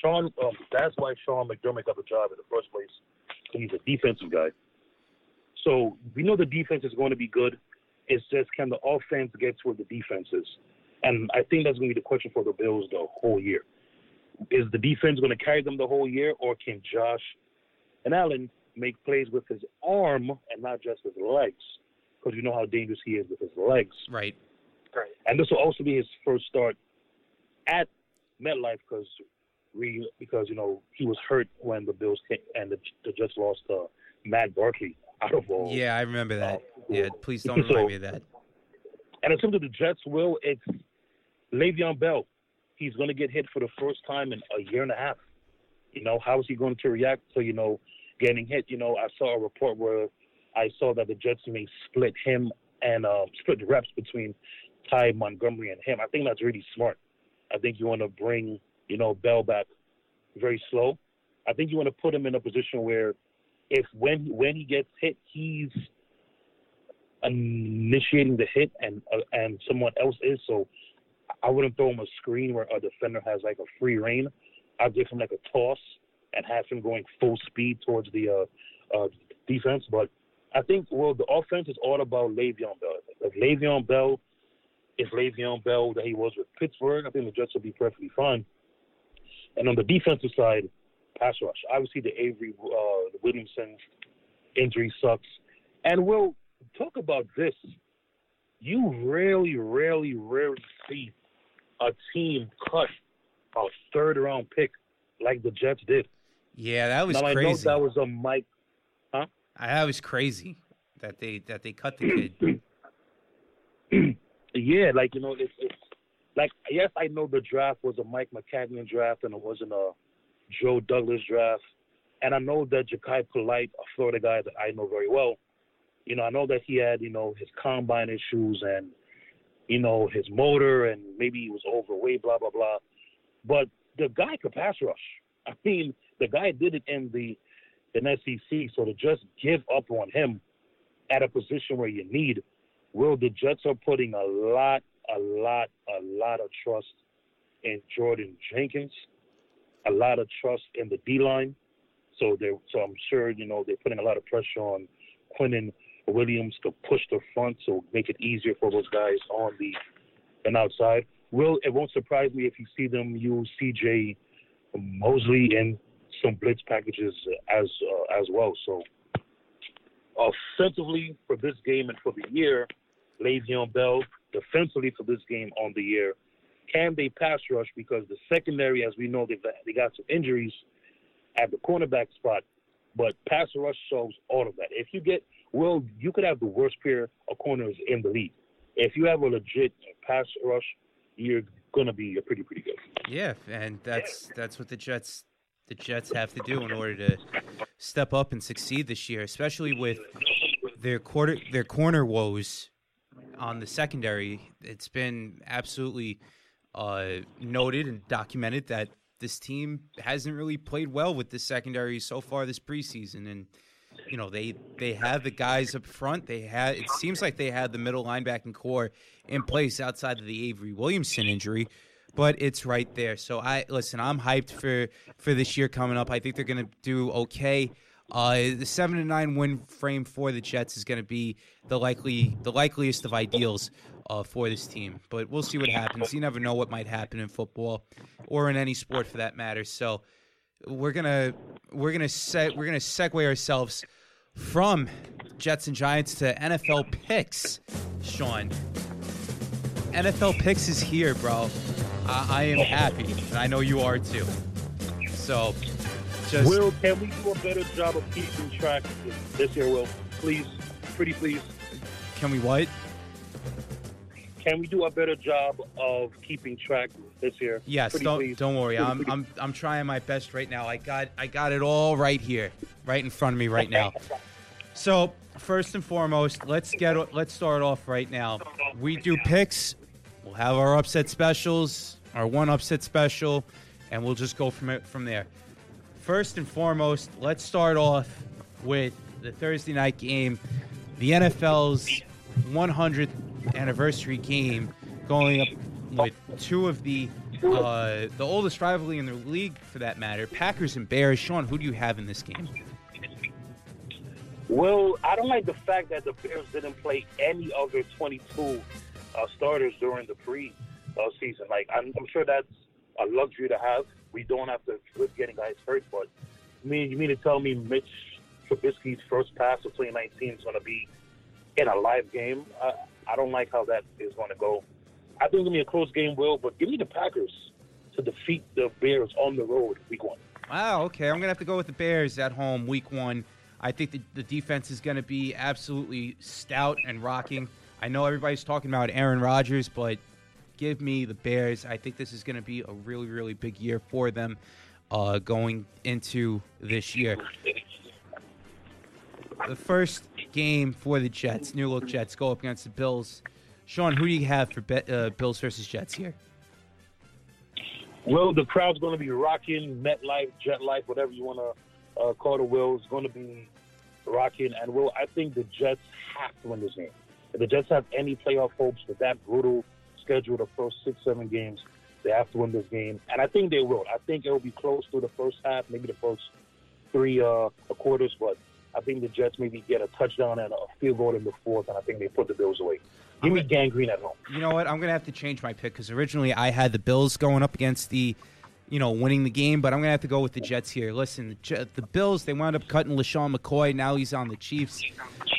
Sean, um, that's why Sean McDermott got the job in the first place. He's a defensive guy. So we know the defense is going to be good. It's just can the offense get to where the defense is? And I think that's going to be the question for the Bills the whole year. Is the defense going to carry them the whole year, or can Josh and Allen make plays with his arm and not just his legs? Because you know how dangerous he is with his legs. Right. Right. And this will also be his first start at MetLife because we because you know he was hurt when the Bills came and the, the Jets lost uh, Matt Barkley out of all. Yeah, I remember that. Uh, yeah, please don't remind me of that. And in terms of the Jets, will it's Le'Veon Bell. He's going to get hit for the first time in a year and a half. You know, how is he going to react to you know getting hit? You know, I saw a report where I saw that the Jets may split him and uh, split the reps between Ty Montgomery and him. I think that's really smart. I think you want to bring you know Bell back very slow. I think you want to put him in a position where if when when he gets hit, he's initiating the hit and uh, and someone else is. So I wouldn't throw him a screen where a defender has like a free reign. I'd give him like a toss and have him going full speed towards the uh, uh, defense. But I think well the offense is all about Le'Veon Bell. If Le'Veon Bell is Le'Veon Bell that he was with Pittsburgh, I think the Jets will be perfectly fine. And on the defensive side, pass rush. Obviously, the Avery uh, Williamson injury sucks. And we'll talk about this. You rarely, rarely, rarely see a team cut a third round pick like the Jets did. Yeah, that was now, crazy. I know that was a Mike. Huh? That was crazy that they that they cut the kid. yeah, like you know, it's, it's like yes, I know the draft was a Mike Maccagnan draft and it wasn't a Joe Douglas draft, and I know that Jachai Polite, a Florida guy that I know very well, you know, I know that he had you know his combine issues and you know his motor and maybe he was overweight, blah blah blah, but the guy could pass rush. I mean, the guy did it in the in SEC, so to just give up on him at a position where you need, Will the Jets are putting a lot a lot, a lot of trust in Jordan Jenkins, a lot of trust in the D line. So they so I'm sure you know they're putting a lot of pressure on Quinnen Williams to push the front, so make it easier for those guys on the and outside. Will it won't surprise me if you see them use C.J. Mosley in some blitz packages as uh, as well. So offensively for this game and for the year, Le'Veon Bell defensively for this game on the year. Can they pass rush? Because the secondary, as we know, they they got some injuries at the cornerback spot, but pass rush solves all of that. If you get well, you could have the worst pair of corners in the league. If you have a legit pass rush, you're gonna be a pretty pretty good. Yeah, and that's that's what the Jets the Jets have to do in order to step up and succeed this year, especially with their quarter their corner woes on the secondary. It's been absolutely uh, noted and documented that this team hasn't really played well with the secondary so far this preseason, and you know they they have the guys up front. They had it seems like they had the middle linebacking core in place outside of the Avery Williamson injury, but it's right there. So I listen. I'm hyped for for this year coming up. I think they're going to do okay. Uh, the seven to nine win frame for the Jets is going to be the likely the likeliest of ideals uh, for this team. But we'll see what happens. You never know what might happen in football or in any sport for that matter. So we're gonna we're gonna set we're gonna segue ourselves from Jets and Giants to NFL picks. Sean, NFL picks is here, bro. I, I am happy, and I know you are too. So just Will, can we do a better job of keeping track this year, Will? Please, pretty please. Can we what? Can we do a better job of keeping track this year? Yes, Pretty don't please. don't worry. Pretty I'm. I'm I'm trying my best right now. I got I got it all right here, right in front of me right now. So first and foremost, let's get let's start off right now. We do picks. We'll have our upset specials, our one upset special, and we'll just go from it from there. First and foremost, let's start off with the Thursday night game, the NFL's 100th anniversary game, going up with two of the uh, the oldest rivalry in the league, for that matter, Packers and Bears. Sean, who do you have in this game? Well, I don't like the fact that the Bears didn't play any of their 22 uh, starters during the pre uh, season. Like, I'm, I'm sure that's a luxury to have. We don't have to risk getting guys hurt, but you mean you mean to tell me Mitch Trubisky's first pass of 2019 is going to be in a live game? I, I don't like how that is going to go. I think to be a close game, Will, but give me the Packers to defeat the Bears on the road week one. Wow, okay. I'm going to have to go with the Bears at home week one. I think the, the defense is going to be absolutely stout and rocking. I know everybody's talking about Aaron Rodgers, but give me the Bears. I think this is going to be a really, really big year for them uh, going into this year. The first game for the Jets, New Look Jets, go up against the Bills. Sean, who do you have for Be- uh, Bills versus Jets here? Well, the crowd's going to be rocking MetLife, Jet Life, whatever you want to uh, call the Will. going to be rocking. And, Will, I think the Jets have to win this game. If the Jets have any playoff hopes with that brutal schedule, the first six, seven games, they have to win this game. And I think they will. I think it will be close through the first half, maybe the first three uh, quarters. But I think the Jets maybe get a touchdown and a field goal in the fourth, and I think they put the Bills away. Give me I'm- Gang Green at home. You know what? I'm gonna have to change my pick because originally I had the Bills going up against the, you know, winning the game, but I'm gonna have to go with the Jets here. Listen, the, Bills they wound up cutting LeSean McCoy. Now he's on the Chiefs.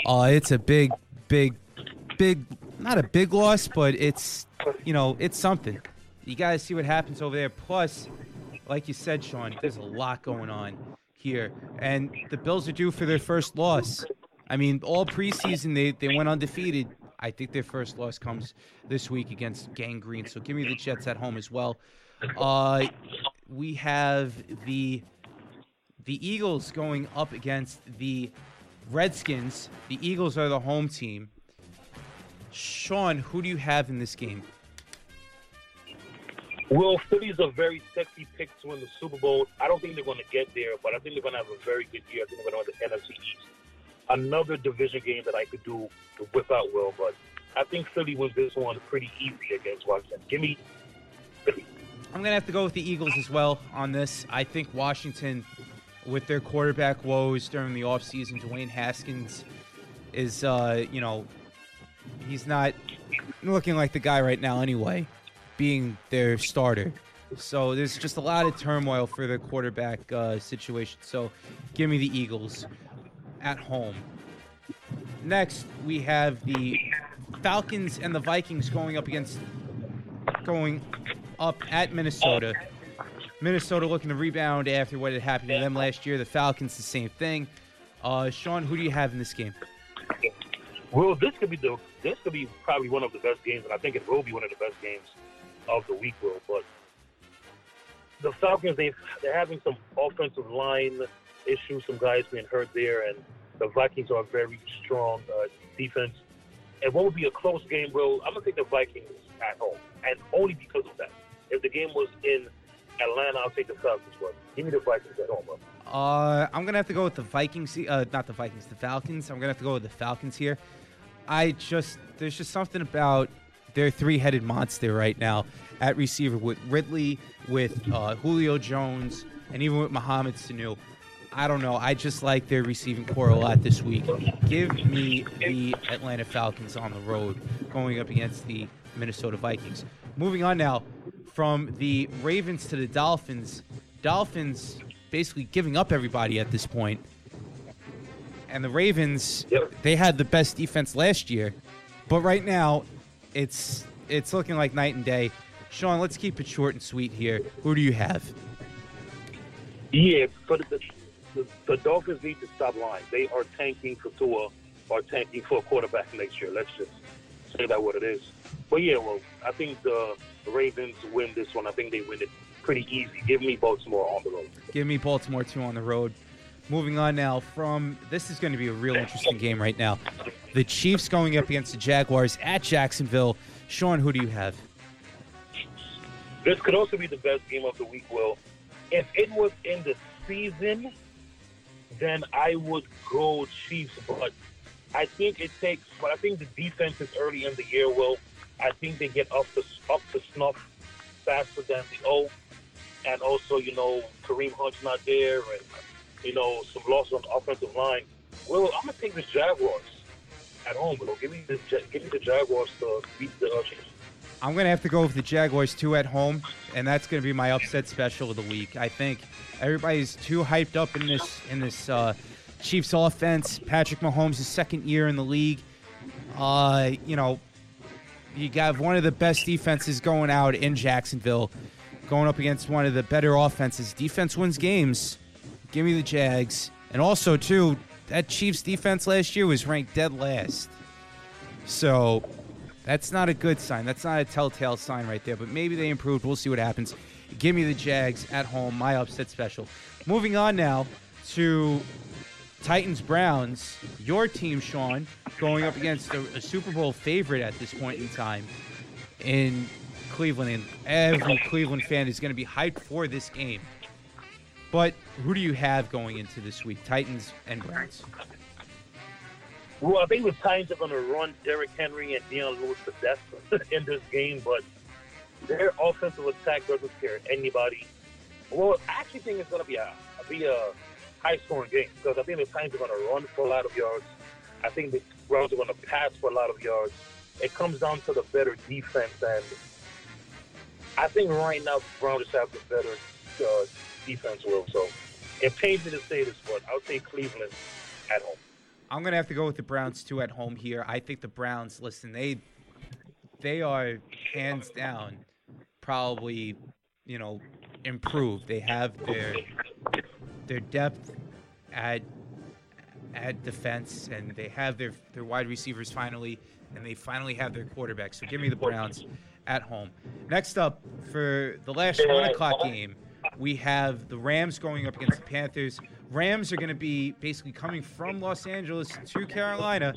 Uh, it's a big, big, big, not a big loss, but it's, you know, it's something. You guys see what happens over there. Plus, like you said, Sean, there's a lot going on here, and the Bills are due for their first loss. I mean, all preseason they, they went undefeated. I think their first loss comes this week against Gang Green. So give me the Jets at home as well. Uh, we have the the Eagles going up against the Redskins. The Eagles are the home team. Sean, who do you have in this game? Will Philly's a very sexy pick to win the Super Bowl. I don't think they're going to get there, but I think they're going to have a very good year. I think they're going to win the NFC East. Another division game that I could do to whip out Will, but I think Philly wins this one pretty easy against Washington. Give me Philly. I'm going to have to go with the Eagles as well on this. I think Washington, with their quarterback woes during the offseason, Dwayne Haskins is, uh, you know, he's not looking like the guy right now anyway, being their starter. So there's just a lot of turmoil for the quarterback uh, situation. So give me the Eagles at home. Next, we have the Falcons and the Vikings going up against going up at Minnesota. Minnesota looking to rebound after what had happened to them last year. The Falcons, the same thing. Uh, Sean, who do you have in this game? Well, this could be the this could be probably one of the best games, and I think it will be one of the best games of the week. Will, but the Falcons they they're having some offensive line issues, some guys being hurt there, and the Vikings are a very strong uh, defense. And what would be a close game? Will I'm gonna take the Vikings at home, and only because of that. If the game was in Atlanta, I'll take the Falcons. But give me the Vikings at home, bro. Uh, I'm gonna have to go with the Vikings. Uh, not the Vikings, the Falcons. I'm gonna have to go with the Falcons here. I just there's just something about their three-headed monster right now at receiver with Ridley, with uh, Julio Jones, and even with Mohamed Sanu. I don't know. I just like their receiving core a lot this week. Give me the Atlanta Falcons on the road going up against the Minnesota Vikings. Moving on now from the Ravens to the Dolphins. Dolphins basically giving up everybody at this point. And the Ravens, Yep. they had the best defense last year, but right now it's it's looking like night and day. Sean, let's keep it short and sweet here. Who do you have? Yeah, but the, the, the Dolphins need to stop lying. They are tanking for Tua. are tanking for a quarterback next year. Let's just say that what it is. But yeah, well, I think the Ravens win this one. I think they win it pretty easy. Give me Baltimore on the road. Give me Baltimore two on the road. Moving on now from this is going to be a real interesting game right now. The Chiefs going up against the Jaguars at Jacksonville. Sean, who do you have? This could also be the best game of the week, Will. If it was in the season, then I would go Chiefs. But I think it takes. But I think the defense is early in the year. Will I think they get up to up to snuff faster than the O, and also you know Kareem Hunt's not there, and you know some losses on the offensive line. Well, I'm gonna take the Jaguars at home. Will give me the give me the Jaguars to beat the Chiefs. I'm to have to go with the Jaguars two at home, and that's to be my upset special of the week. I think everybody's too hyped up in this in this uh, Chiefs offense. Patrick Mahomes' second year in the league. Uh, you know, you got one of the best defenses going out in Jacksonville, going up against one of the better offenses. Defense wins games. Give me the Jags, and also too, that Chiefs defense last year was ranked dead last. So that's not a good sign. That's not a telltale sign right there. But maybe they improved. We'll see what happens. Give me the Jags at home. My upset special. Moving on now to Titans Browns. Your team, Sean, going up against a, a Super Bowl favorite at this point in time in Cleveland. And every Cleveland fan is going to be hyped for this game. But who do you have going into this week? Titans and Browns. Well, I think the Titans are going to run Derrick Henry and Dion Lewis to death in this game, but their offensive attack doesn't scare anybody. Well, I actually think it's going to be a be a high scoring game because I think the Titans are going to run for a lot of yards. I think the Browns are going to pass for a lot of yards. It comes down to the better defense, and I think right now the Browns have the better uh, defense. Will so it pains me to say this, but I'll say Cleveland at home. I'm gonna have to go with the Browns too at home here. I think the Browns. Listen, they they are hands down probably you know improved. They have their their depth at at defense, and they have their their wide receivers finally, and they finally have their quarterback. So give me the Browns at home. Next up for the last one o'clock game, we have the Rams going up against the Panthers. Rams are going to be basically coming from Los Angeles to Carolina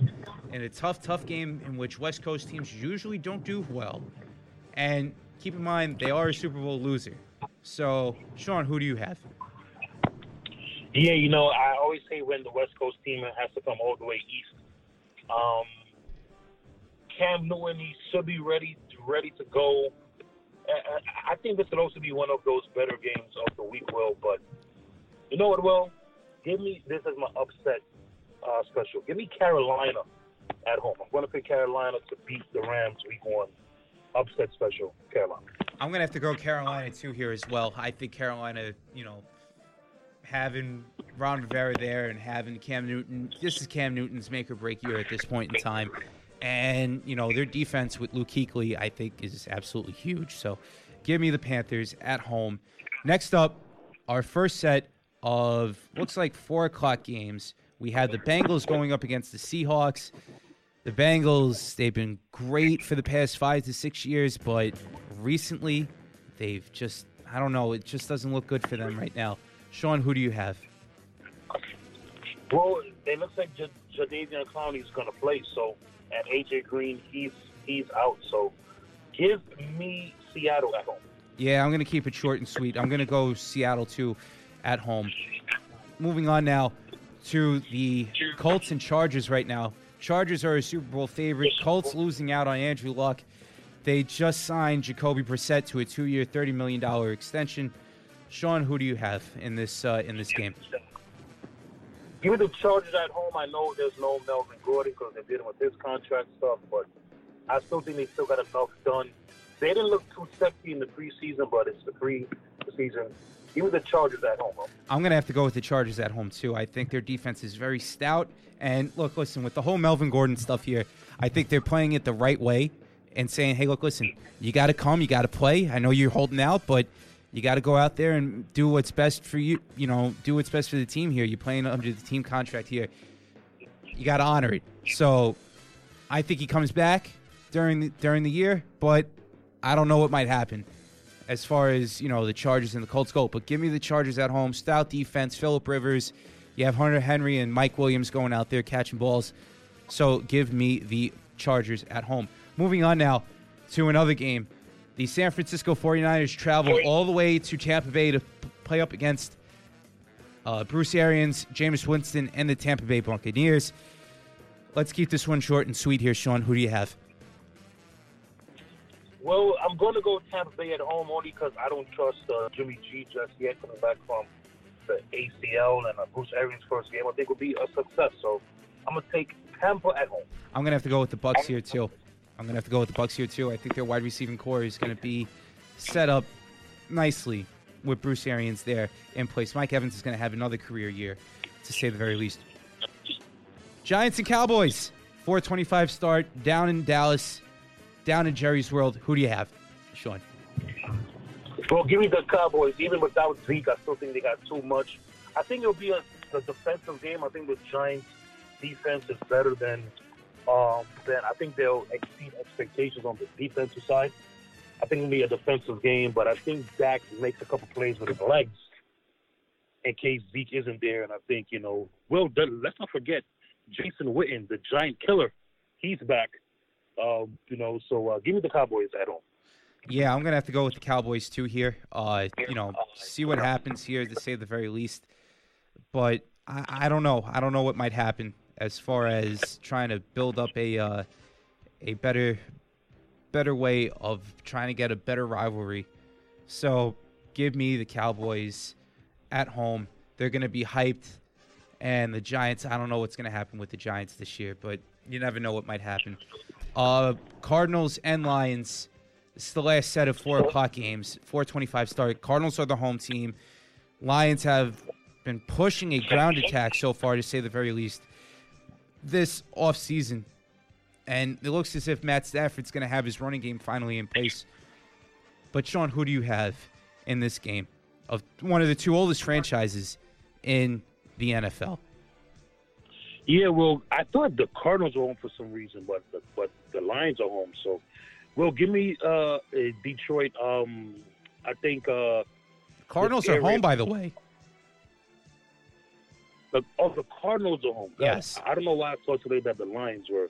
in a tough, tough game in which West Coast teams usually don't do well. And keep in mind, they are a Super Bowl loser. So, Sean, who do you have? Yeah, you know, I always say when the West Coast team has to come all the way east. Um, Cam Newton, he should be ready, ready to go. I think this could also be one of those better games of the week, Will. But you know what, Will? Give me this is my upset uh, special. Give me Carolina at home. I'm going to pick Carolina to beat the Rams week one. Upset special, Carolina. I'm going to have to go Carolina too here as well. I think Carolina, you know, having Ron Rivera there and having Cam Newton, this is Cam Newton's make or break year at this point in time. And, you know, their defense with Luke Kuechly, I think, is absolutely huge. So give me the Panthers at home. Next up, our first set of looks like four o'clock games. We had the Bengals going up against the Seahawks. The Bengals, they've been great for the past five to six years, but recently they've just, I don't know, it just doesn't look good for them right now. Sean, who do you have? Well, it looks like J- Jadeveon Clowney is going to play, so and AJ Green, he's he's out. So give me Seattle at home. Yeah, I'm going to keep it short and sweet. I'm going to go Seattle too at home. Moving on now to the Colts and Chargers right now. Chargers are a Super Bowl favorite. Colts losing out on Andrew Luck. They just signed Jacoby Brissett to a two-year, thirty million dollar extension. Sean, who do you have in this uh, in this game? Give me the Chargers at home. I know there's no Melvin Gordon because they're dealing with his contract stuff, but I still think they still got enough done. They didn't look too sexy in the preseason, but it's the preseason. Give me the Chargers at home. I'm going to have to go with the Chargers at home, too. I think their defense is very stout. And look, listen, with the whole Melvin Gordon stuff here, I think they're playing it the right way and saying, hey, look, listen, you got to come, you got to play. I know you're holding out, but you got to go out there and do what's best for you. You know, do what's best for the team here. You're playing under the team contract here. you got to honor it. So I think he comes back during the, during the year, but I don't know what might happen as far as you know the Chargers and the Colts go. But give me the Chargers at home. Stout defense. Philip Rivers. You have Hunter Henry and Mike Williams going out there catching balls. So give me the Chargers at home. Moving on now to another game. The San Francisco 49ers travel all the way to Tampa Bay to play up against uh, Bruce Arians, Jameis Winston, and the Tampa Bay Buccaneers. Let's keep this one short and sweet here, Sean. Who do you have? Well, I'm going to go Tampa Bay at home only because I don't trust uh, Jimmy G just yet coming back from the ACL and uh, Bruce Arians' first game. I think will be a success. So I'm going to take Tampa at home. I'm gonna have to go with the Bucs here too. I'm gonna have to go with the Bucs here too. I think their wide receiving core is gonna be set up nicely with Bruce Arians there in place. Mike Evans is gonna have another career year, to say the very least. Giants and Cowboys, 425 start down in Dallas, down in Jerry's World. Who do you have, Sean? Well, give me the Cowboys. Even without Zeke, I still think they got too much. I think it'll be a, a defensive game. I think the Giants' defense is better than um, then I think they'll exceed expectations on the defensive side. I think it'll be a defensive game, but I think Dak makes a couple plays with his legs in case Zeke isn't there. And I think, you know, well, let's not forget Jason Witten, the giant killer. He's back. Um, you know, so uh, give me the Cowboys at home. Yeah, I'm gonna have to go with the Cowboys too here. Uh, you know, see what happens here to say the very least. But I, I don't know. I don't know what might happen as far as trying to build up a uh, a better better way of trying to get a better rivalry. So give me the Cowboys at home. They're going to be hyped, and the Giants. I don't know what's going to happen with the Giants this year, but you never know what might happen. Uh, Cardinals and Lions. Is the last set of four o'clock games. Four twenty-five start. Cardinals are the home team. Lions have been pushing a ground attack so far, to say the very least this offseason. And it looks as if Matt Stafford's going to have his running game finally in place. But, Sean, who do you have in this game of one of the two oldest franchises in the NFL? Yeah, well, I thought the Cardinals were home for some reason, but the, but the Lions are home. So, well, give me uh, Detroit. Um, I think uh, Cardinals are home, by the way. The, oh, the Cardinals are home. Yes. I don't know why I thought today that the Lions were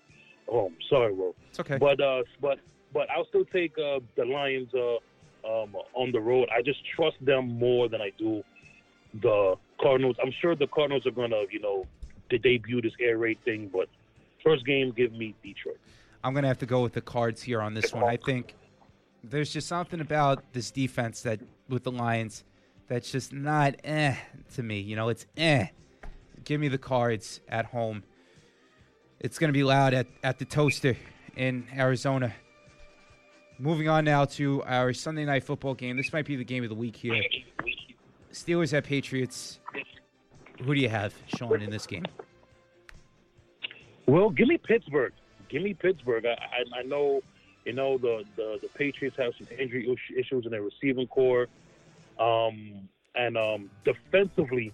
home. Sorry, Will. It's okay. But uh, but but I'll still take uh, the Lions uh, um, on the road. I just trust them more than I do the Cardinals. I'm sure the Cardinals are gonna, you know, to debut this air raid thing, but first game, give me Detroit. I'm gonna have to go with the Cards here on this one. I think there's just something about this defense that with the Lions that's just not eh to me. You know, it's eh. Give me the Cards at home. It's going to be loud at, at the Toaster in Arizona. Moving on now to our Sunday night football game. This might be the game of the week here. Steelers at Patriots. Who do you have, Sean, in this game? Well, give me Pittsburgh. Give me Pittsburgh. I, I, I know, you know, the, the, the Patriots have some injury issues in their receiving core. Um, and um, defensively,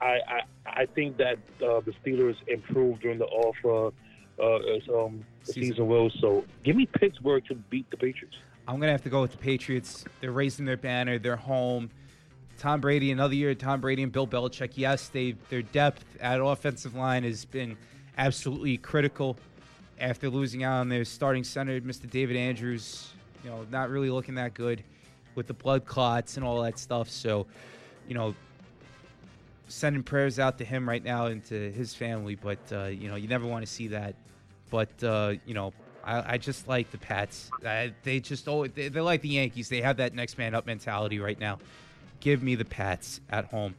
I, I, I think that uh, the Steelers improved during the off uh, uh, um, season. season will. So give me Pittsburgh to beat the Patriots. I'm gonna have to go with the Patriots. They're raising their banner. They're home. Tom Brady, another year. Tom Brady and Bill Belichick. Yes, they their depth at offensive line has been absolutely critical after losing out on their starting center, Mr. David Andrews. You know, not really looking that good with the blood clots and all that stuff. So, you know, sending prayers out to him right now and to his family. But uh, you know, you never want to see that. But uh, you know, I, I, just like the Pats. they just oh, they, they're like the Yankees. They have that next man up mentality right now. Give me the Pats at home.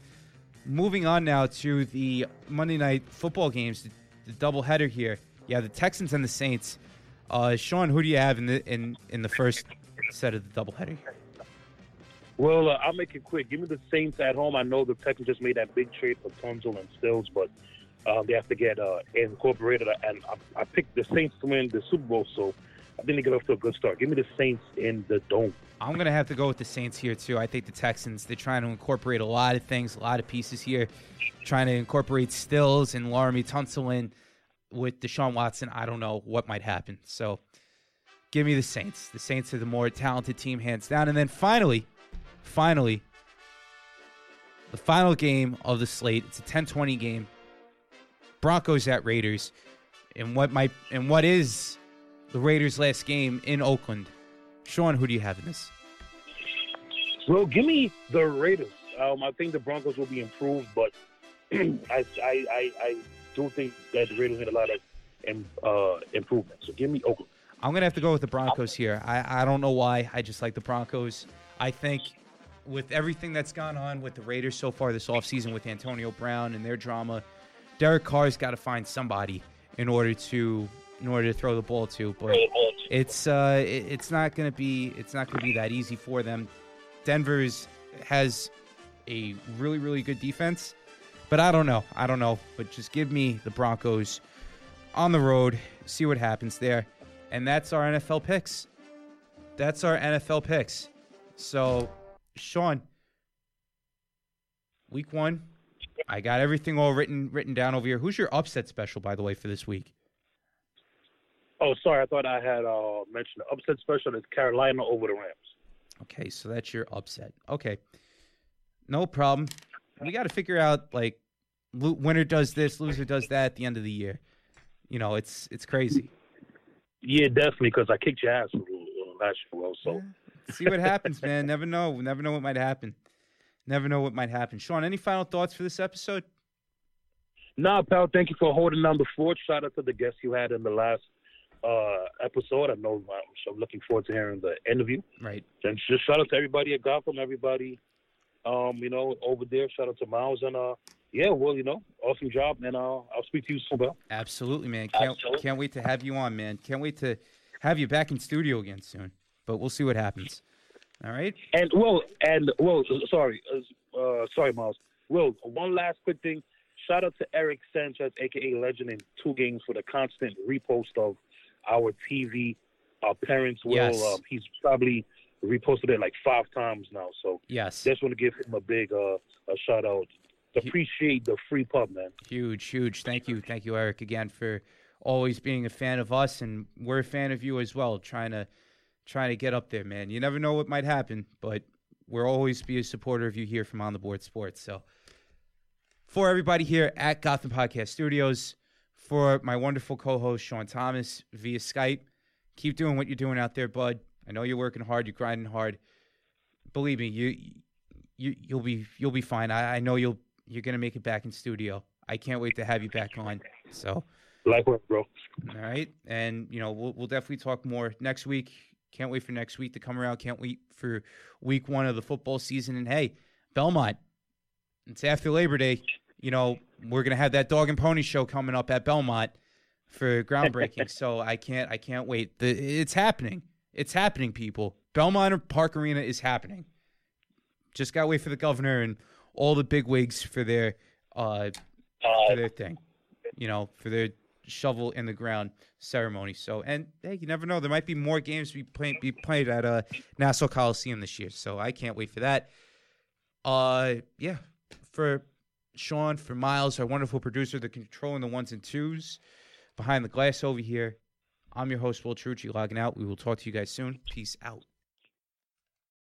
Moving on now to the Monday night football games, the, the doubleheader here. Yeah, the Texans and the Saints. Uh, Sean, who do you have in the in in the first set of the doubleheader here? Well, uh, I'll make it quick. Give me the Saints at home. I know the Texans just made that big trade for Tunsil and Stills, but uh, they have to get uh, incorporated. And I, I, picked the Saints to win the Super Bowl, so I think they get off to a good start. Give me the Saints in the dome. I'm gonna have to go with the Saints here too. I think the Texans they're trying to incorporate a lot of things, a lot of pieces here, trying to incorporate Stills and Laremy Tunsil in with Deshaun Watson. I don't know what might happen. So give me the Saints. The Saints are the more talented team, hands down. And then finally, finally, the final game of the slate. It's a 10-20 game. Broncos at Raiders, and what might and what is the Raiders' last game in Oakland. Sean, who do you have in this? Well, give me the Raiders. Um, I think the Broncos will be improved, but I, I, I, I do think that the Raiders need a lot of um, uh, improvement. So give me Oakland. I'm gonna have to go with the Broncos here. I, I don't know why. I just like the Broncos. I think with everything that's gone on with the Raiders so far this offseason with Antonio Brown and their drama, Derek Carr's got to find somebody in order to in order to throw the ball to. But it's uh, it, it's not gonna be it's not gonna be that easy for them. Denver's has a really really good defense, but I don't know. I don't know. But just give me the Broncos on the road. See what happens there. And that's our NFL picks. That's our NFL picks. So, Sean, week one, I got everything all written written down over here. Who's your upset special, by the way, for this week? Oh, sorry. I thought I had uh, mentioned the upset special is Carolina over the Rams. Okay, so that's your upset. Okay, no problem. We got to figure out like winner does this, loser does that at the end of the year. You know, it's it's crazy. Yeah, definitely, because I kicked your ass uh, last year. Well, so See what happens, man. Never know. Never know what might happen. Never know what might happen. Sean, any final thoughts for this episode? Nah, pal. Thank you for holding the fort. Shout out to the guests you had in the last uh, episode. I know I'm, I'm looking forward to hearing the interview. Right. And just shout out to everybody at Gotham, everybody, um, you know, over there. Shout out to Miles and uh, yeah, well, you know, awesome job, and uh, I'll speak to you soon, Bill. Absolutely, man. Can't Absolutely. can't wait to have you on, man. Can't wait to have you back in studio again soon. But we'll see what happens. All right. And well, and well, sorry, uh, sorry, Miles. Will, one last quick thing. Shout out to Eric Sanchez, aka Legend, in two games for the constant repost of our TV. Our parents will. Yes. Um, he's probably reposted it like five times now. So Yes. just want to give him a big uh, a shout out. Appreciate the free pub, man. Huge, huge. Thank you, thank you, Eric, again for always being a fan of us, and we're a fan of you as well. Trying to trying to get up there, man. You never know what might happen, but we'll always be a supporter of you here from On the Board Sports. So, for everybody here at Gotham Podcast Studios, for my wonderful co-host Sean Thomas via Skype, keep doing what you're doing out there, bud. I know you're working hard, you're grinding hard. Believe me, you you you'll be you'll be fine. I, I know you'll you're gonna make it back in studio. I can't wait to have you back on. So, Likewise, bro. all right, and you know we'll we'll definitely talk more next week. Can't wait for next week to come around. Can't wait for week one of the football season. And hey, Belmont, it's after Labor Day. You know we're gonna have that dog and pony show coming up at Belmont for groundbreaking. so I can't I can't wait. The, it's happening. It's happening, people. Belmont Park Arena is happening. Just gotta wait for the governor and all the big wigs for their uh for their thing. You know, for their shovel in the ground ceremony. So and hey, you never know. There might be more games be played be played at uh Nassau Coliseum this year. So I can't wait for that. Uh yeah. For Sean, for Miles, our wonderful producer, the controlling the ones and twos behind the glass over here. I'm your host, Will Trucci, logging out. We will talk to you guys soon. Peace out.